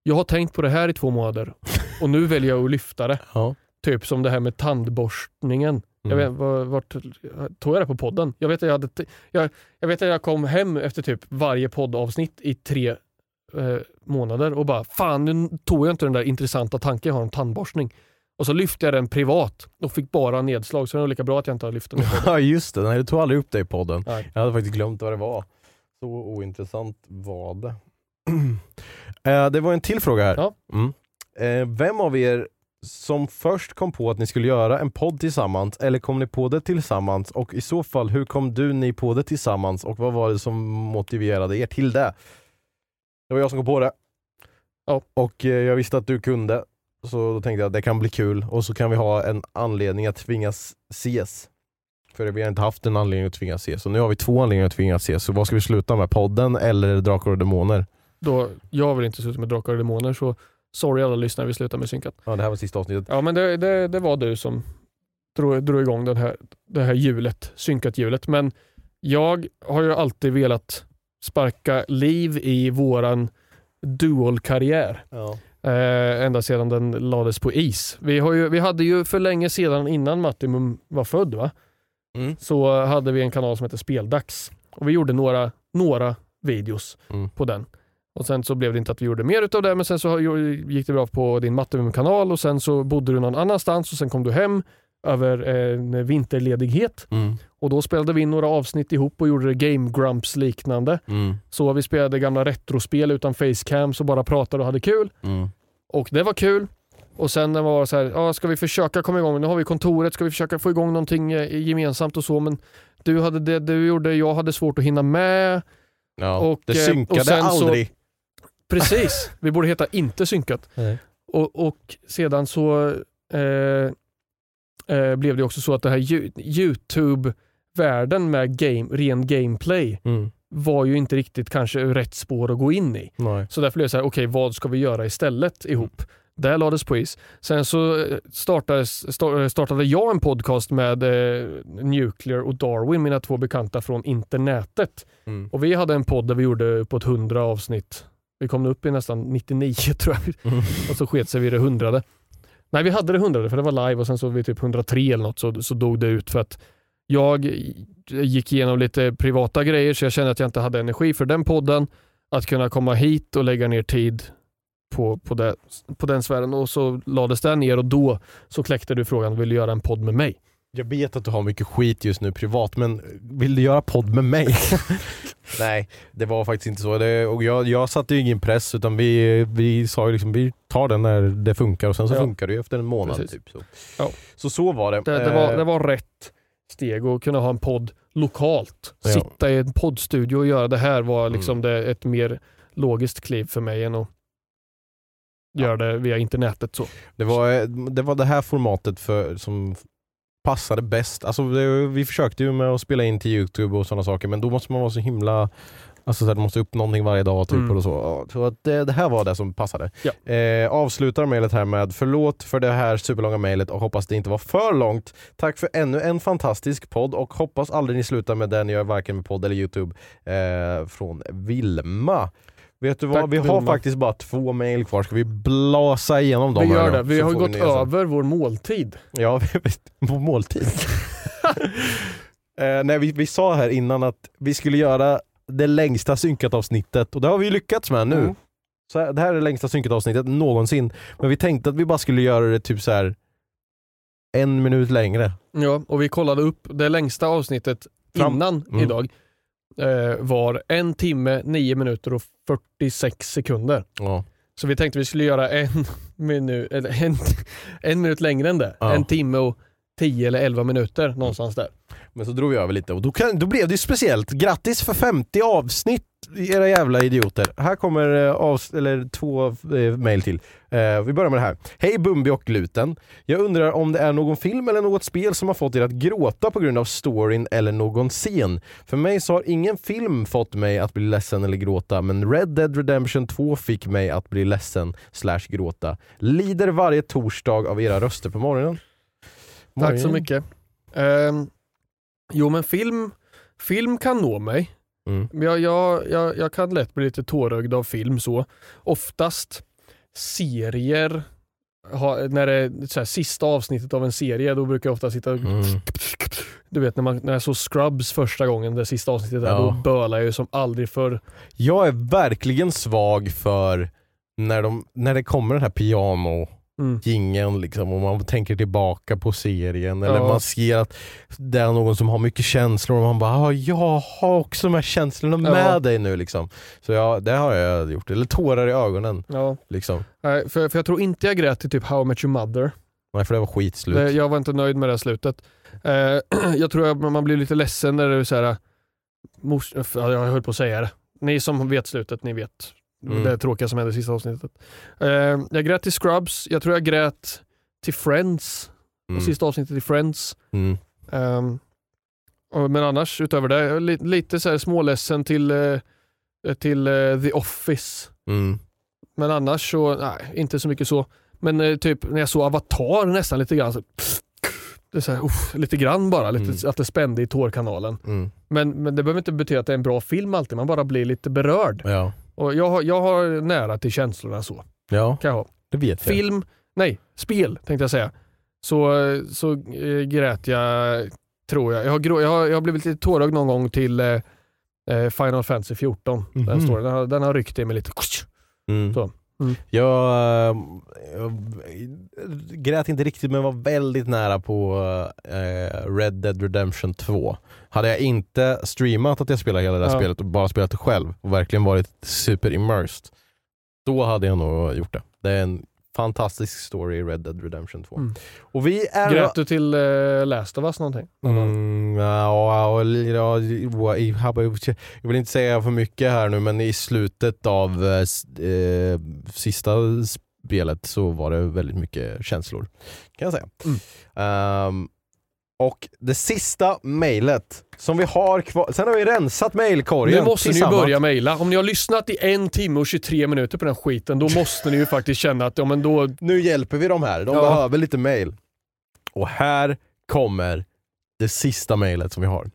jag har tänkt på det här i två månader och nu väljer jag att lyfta det. Ja. Typ som det här med tandborstningen. Jag Mm. vet, var, vart tog jag det på podden? Jag vet, att jag, hade, jag, jag vet att jag kom hem efter typ varje poddavsnitt i tre eh, månader och bara fan nu tog jag inte den där intressanta tanken jag har om tandborstning. Och så lyfte jag den privat och fick bara nedslag så det var lika bra att jag inte har lyft den. (laughs) Ja just det, nej du tog aldrig upp det i podden. Nej. Jag hade faktiskt glömt vad det var. Så ointressant var det. (clears throat) Eh, det var en till fråga här. Ja. Mm. Eh, Vem av er som först kom på att ni skulle göra en podd tillsammans eller kom ni på det tillsammans och i så fall hur kom du ni på det tillsammans och vad var det som motiverade er till det? Det var jag som kom på det. Ja. Och eh, jag visste att du kunde Så då tänkte jag att det kan bli kul och så kan vi ha en anledning att tvingas ses. För vi har inte haft en anledning att tvingas ses, så nu har vi två anledningar att tvingas ses. Så vad ska vi sluta med? Podden eller Drakar och Demoner? Då, jag vill inte sluta med Drakar och Demoner så sorry alla lyssnare, vi slutar med synkat. Ja, det här var sista avsnittet. Ja men det, det, det var du som drog, drog igång den här, det här hjulet, synkat-hjulet. Men jag har ju alltid velat sparka liv i våran dual-karriär. Ja. Eh, ända sedan den lades på is. Vi, har ju, vi hade ju för länge sedan, innan Mattimum var född, va? Mm. så hade vi en kanal som hette Speldags. Och vi gjorde några, några videos Mm. på den. Och Sen så blev det inte att vi gjorde mer utav det, men sen så gick det bra på din Mattimum-kanal och sen så bodde du någon annanstans och sen kom du hem över en vinterledighet. Mm. Och Då spelade vi in några avsnitt ihop och gjorde det Game Grumps liknande. Mm. Så vi spelade gamla retrospel utan facecams och bara pratade och hade kul. Mm. Och det var kul. Och sen var det så här, ja, ska vi försöka komma igång? Nu har vi kontoret, ska vi försöka få igång någonting eh, gemensamt och så. Men du hade det du gjorde, jag hade svårt att hinna med. Ja, Och, det eh, synkade och sen så- aldrig. Precis, vi borde heta inte synkat. Nej. Och, och sedan så eh, eh, blev det också så att det här YouTube-världen med game, ren gameplay Mm. var ju inte riktigt kanske rätt spår att gå in i. Nej. Så därför blev det så här, okej vad ska vi göra istället ihop? Där lades på is. Sen så eh, startades, sta- startade jag en podcast med eh, Nuclear och Darwin, mina två bekanta från internetet. Mm. Och vi hade en podd där vi gjorde på ett 100 avsnitt. Vi kom upp i nästan 99 (laughs) tror jag. Mm. Och så sket sig vid det hundrade. Nej, vi hade det hundrade för det var live och sen så vid typ 103 eller något så, så dog det ut för att jag gick igenom lite privata grejer så jag kände att jag inte hade energi för den podden. Att kunna komma hit och lägga ner tid på, på, det, på den sfären och så lades den ner och då så kläckte du frågan, vill du göra en podd med mig? Jag vet att du har mycket skit just nu privat, men vill du göra podd med mig? (laughs) Nej, det var faktiskt inte så. Det, och jag, jag satte ju ingen press utan vi, vi sa ju liksom vi tar den när det funkar och sen så Ja. funkar det ju efter en månad. Precis. Typ, så. Ja. så så var det. Det, det, var, Eh, det var rätt steg att kunna ha en podd lokalt. Ja. Mm. Sitta i en poddstudio och göra det här var liksom det, ett mer logiskt kliv för mig än att göra det via internetet. Så. Det var, det var det här formatet för, som passade bäst. Alltså det, vi försökte ju med att spela in till Youtube och sådana saker men då måste man vara så himla Alltså så här, du måste upp någonting varje dag typ Mm. och så. Så att det, det här var det som passade. Ja. Eh, avslutar mejlet här med förlåt för det här superlånga mejlet och hoppas det inte var för långt. Tack för ännu en fantastisk podd och hoppas aldrig ni slutar med det ni gör varken med podd eller Youtube. Eh, från Vilma. Vet du vad, Tack, vi har Vilma. faktiskt bara två mejl kvar. Ska vi blasa igenom dem Vi gör det. Vi har gått sen. över vår måltid. Ja, (laughs) på måltid. (laughs) eh, nej, vi, vi sa här innan att vi skulle göra det längsta synkat avsnittet och det har vi lyckats med nu. Mm. Så här, det här är det längsta synkat avsnittet någonsin. Men vi tänkte att vi bara skulle göra det typ så här en minut längre. Ja, och vi kollade upp det längsta avsnittet Fram- innan Mm. idag var en timme, nio minuter och 46 sekunder. Ja. Så vi tänkte vi skulle göra en (laughs) minut, eller en, en minut längre än det. Ja. En timme och 10 eller 11 minuter någonstans där. Men så drog vi över lite och då, kan, då blev det ju speciellt. Grattis för 50 avsnitt era jävla idioter. Här kommer eh, eller två eh, mail till. Eh, vi börjar med det här. Hej Bumbi och Gluten. Jag undrar om det är någon film eller något spel som har fått er att gråta på grund av storyn eller någon scen. För mig så har ingen film fått mig att bli ledsen eller gråta men Red Dead Redemption 2 fick mig att bli ledsen slash gråta. Lider varje torsdag av era röster på morgonen. Tack så Morgonen. mycket. Ehm, jo men film, film kan nå mig. Mm. Jag, jag, jag, jag kan lätt bli lite tårögd av film så. Oftast serier, ha, när det är här, sista avsnittet av en serie, då brukar jag ofta sitta Mm. Du vet när, man, när jag såg Scrubs första gången, det sista avsnittet där, Ja. då bölar jag ju som aldrig förr. Jag är verkligen svag för när, de, när det kommer den här piano Mm. jingeln liksom och man tänker tillbaka på serien eller Ja. man ser att det är någon som har mycket känslor och man bara ah, jag har också de här känslorna med Ja. dig nu liksom. Så ja, det har jag gjort. Eller tårar i ögonen. Ja. Liksom. Nej, för, för jag tror inte jag grät i typ How I Met Your Mother. Nej för det var skitslut. Det, jag var inte nöjd med det slutet. Eh, (clears throat) jag tror att man blir lite ledsen när det är så här, mors, ja, jag höll på att säga det. Ni som vet slutet, ni vet Mm. det tråkiga som hände i sista avsnittet. Eh, jag grät till Scrubs, jag tror jag grät till Friends, Mm. sista avsnittet i Friends. Mm. Och, men annars utöver det, li, lite så här småledsen till, eh, till eh, The Office. Mm. Men annars så, nej, inte så mycket så. Men eh, typ när jag såg Avatar nästan lite grann, så, det är så här, uff, lite grann bara, lite, Mm. att det spände i tårkanalen. Mm. Men, men det behöver inte betyda att det är en bra film alltid, man bara blir lite berörd. Ja. Och jag, har- jag har nära till känslorna så, ja, kan jag ha. det vet jag. Film, nej, spel tänkte jag säga. Så, så äh, grät jag, tror jag. Jag har, jag, har, jag har blivit lite tårögd någon gång till eh, eh, Final Fantasy 14. Den, Mhm. står, den, har, den har ryckt i mig lite. Mm. Så. Mm. Jag, eh, jag grät inte riktigt men var väldigt nära på eh, Red Dead Redemption 2. Hade jag inte streamat att jag spelar hela det här Ja. spelet och bara spelat det själv och verkligen varit super immersed, då hade jag nog gjort det. Det är en fantastisk story i Red Dead Redemption 2. Mm. Och vi är... Grät du till eh, Last of Us någonting? Mm, ja, ja, ja, jag vill inte säga för mycket här nu men i slutet av eh, eh, sista spelet så var det väldigt mycket känslor. Kan jag säga. Mm. Ehm, och det sista mejlet som vi har kvar, sen har vi rensat mejlkorgen Nu måste ni ju börja mejla. Om ni har lyssnat i en timme och 23 minuter på den skiten, då måste ni ju faktiskt känna att ja, men då, Nu hjälper vi dem här, de Ja. behöver lite mejl. Och här kommer det sista mejlet som vi har.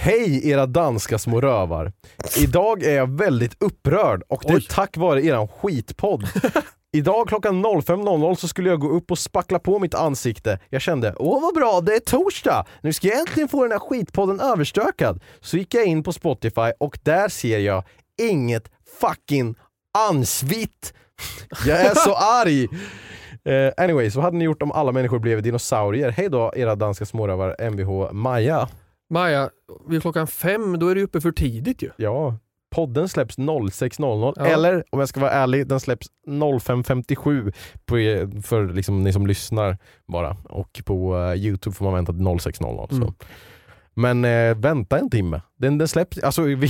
Hej era danska små rövar. Idag är jag väldigt upprörd och det är Oj. tack vare eran skitpodd. Idag klockan 05.00 så skulle jag gå upp och spackla på mitt ansikte. Jag kände, åh vad bra, det är torsdag! Nu ska jag äntligen få den här skitpodden överstökad. Så gick jag in på Spotify och där ser jag inget fucking ansvitt. Jag är så (laughs) arg! Eh, anyway, så hade ni gjort om alla människor blev dinosaurier. Hej då era danska smårövar Mvh Maja. Maja, vid klockan fem, då är det uppe för tidigt ju. Ja, podden släpps 06.00 Ja. eller om jag ska vara ärlig, den släpps 05.57 på er, för liksom ni som lyssnar bara. Och på eh, Youtube får man vänta till 06.00. Mm. Så. Men eh, vänta en timme. Den, den släpps, alltså, vi, (laughs)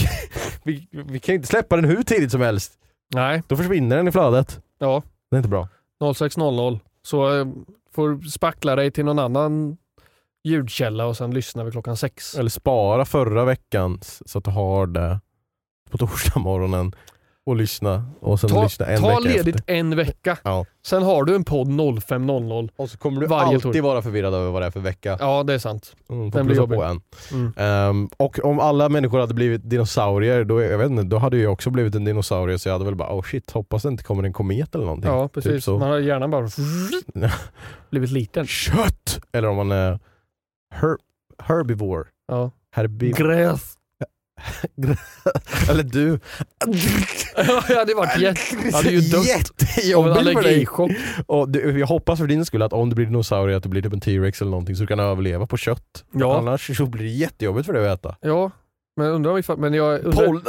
vi, vi kan inte släppa den hur tidigt som helst. Nej, Då försvinner den i flödet. ja, Det är inte bra. 06.00. Så eh, får spackla dig till någon annan ljudkälla och sen lyssnar vi klockan sex. Eller spara förra veckans så att du har det på torsdag morgonen och lyssna och sen Ta, lyssna en ta vecka ledigt efter. en vecka. Ja. Sen har du en podd 05.00. Och så kommer du alltid torsdag. vara förvirrad över vad det är för vecka. Ja, det är sant. Mm, Den blir på jobbig. en. Mm. Ehm, och om alla människor hade blivit dinosaurier, då, jag vet inte, då hade jag också blivit en dinosaurie så jag hade väl bara oh shit, hoppas det inte kommer en komet eller någonting. Ja, Typ precis. så. Man har gärna bara (laughs) blivit liten. Kött! Eller om man är her, herbivore. Ja. Herbi (laughs) Gräs. eller du. jag hade varit jätte... Jag hade ju dött Jättejobbigt för dig. Och du, jag hoppas för din skull att om du blir dinosaurie att du blir typ en T-rex eller någonting så du kan överleva på kött. Ja. Annars så blir det jättejobbigt för dig att äta. Ja, men undrar ifall, men jag undrar, Pol-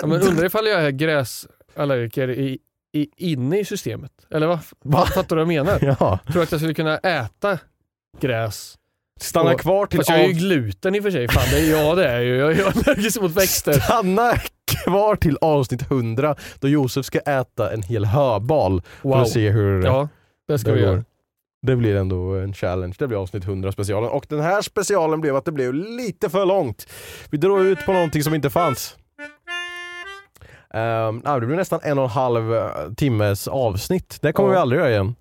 ja, men undrar ifall jag är gräsallergiker i, i, inne i systemet. Eller vad? Va? Fattar du vad jag menar? (laughs) Ja. Tror du att jag skulle kunna äta gräs? Stanna Och- kvar till Fast jag är ju gluten i och för sig. Fan, det är, ja det är jag ju. Jag är allergisk mot växter. Stanna kvar till avsnitt 100 då Josef ska äta en hel höbal för Wow. att se hur Ja, det ska det vi går. göra. Det blir ändå en challenge. Det blir avsnitt 100 specialen. Och den här specialen blev att det blev lite för långt. Vi drog ut på någonting som inte fanns. Um, det blir nästan en och en halv eh, timmes avsnitt. Det kommer Ja. vi aldrig göra igen.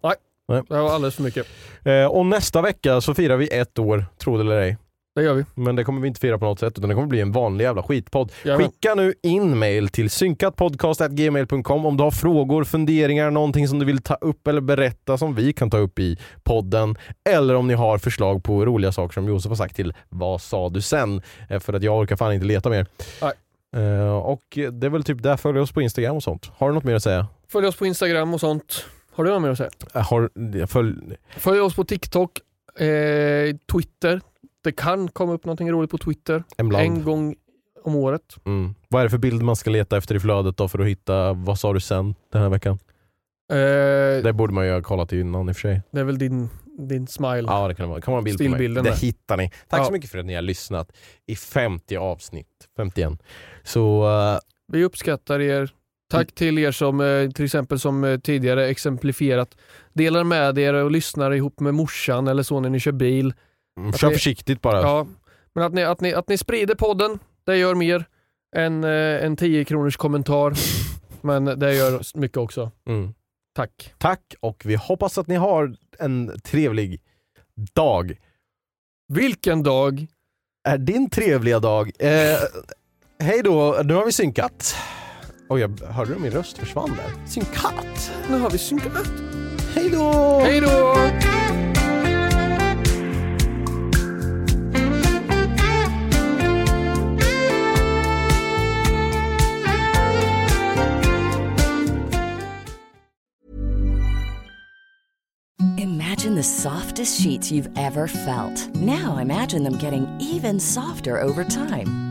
Det var alldeles för mycket. Eh, och nästa vecka så firar vi ett år, tro det eller ej. Det gör vi. Men det kommer vi inte fira på något sätt utan det kommer bli en vanlig jävla skitpodd. Jajamän. Skicka nu in mail till synkatpodcast.gmail.com om du har frågor, funderingar, någonting som du vill ta upp eller berätta som vi kan ta upp i podden. Eller om ni har förslag på roliga saker som Josef har sagt till Vad sa du sen? Eh, För att jag orkar fan inte leta mer. Nej. Eh, och det är väl typ där, följ oss på Instagram och sånt. Har du något mer att säga? Följ oss på Instagram och sånt. Har du något mer att säga? Eh, Har, följ, Följ oss på TikTok, eh, Twitter. Det kan komma upp någonting roligt på Twitter. ibland. En gång om året. Mm. Vad är det för bild man ska leta efter i flödet då för att hitta Vad sa du sen den här veckan? Eh, Det borde man ju ha kollat innan i och för sig. det är väl din, din smile. Ja det kan vara. Det kan vara en bild på mig. Stillbilden Det där. hittar ni. Tack Ja. så mycket för att ni har lyssnat i 50 avsnitt. 51. Så eh, Vi uppskattar er Tack till er som eh, till exempel som eh, tidigare exemplifierat delar med er och lyssnar ihop med morsan eller så när ni kör bil. Mm, Kör ni- försiktigt bara. Ja, men att ni, att, ni, att ni sprider podden, det gör mer än eh, en 10 kronors kommentar. (laughs) men det gör mycket också. Mm. Tack. Tack och vi hoppas att ni har en trevlig dag. Vilken dag! Är din trevliga dag? Eh, hej då, nu har vi synkat. Oj, jag hörde min röst försvann där. Synkat! Nu har vi synkat. Hej då! Hej då! Imagine the softest sheets you've ever felt. Now imagine them getting even softer over time.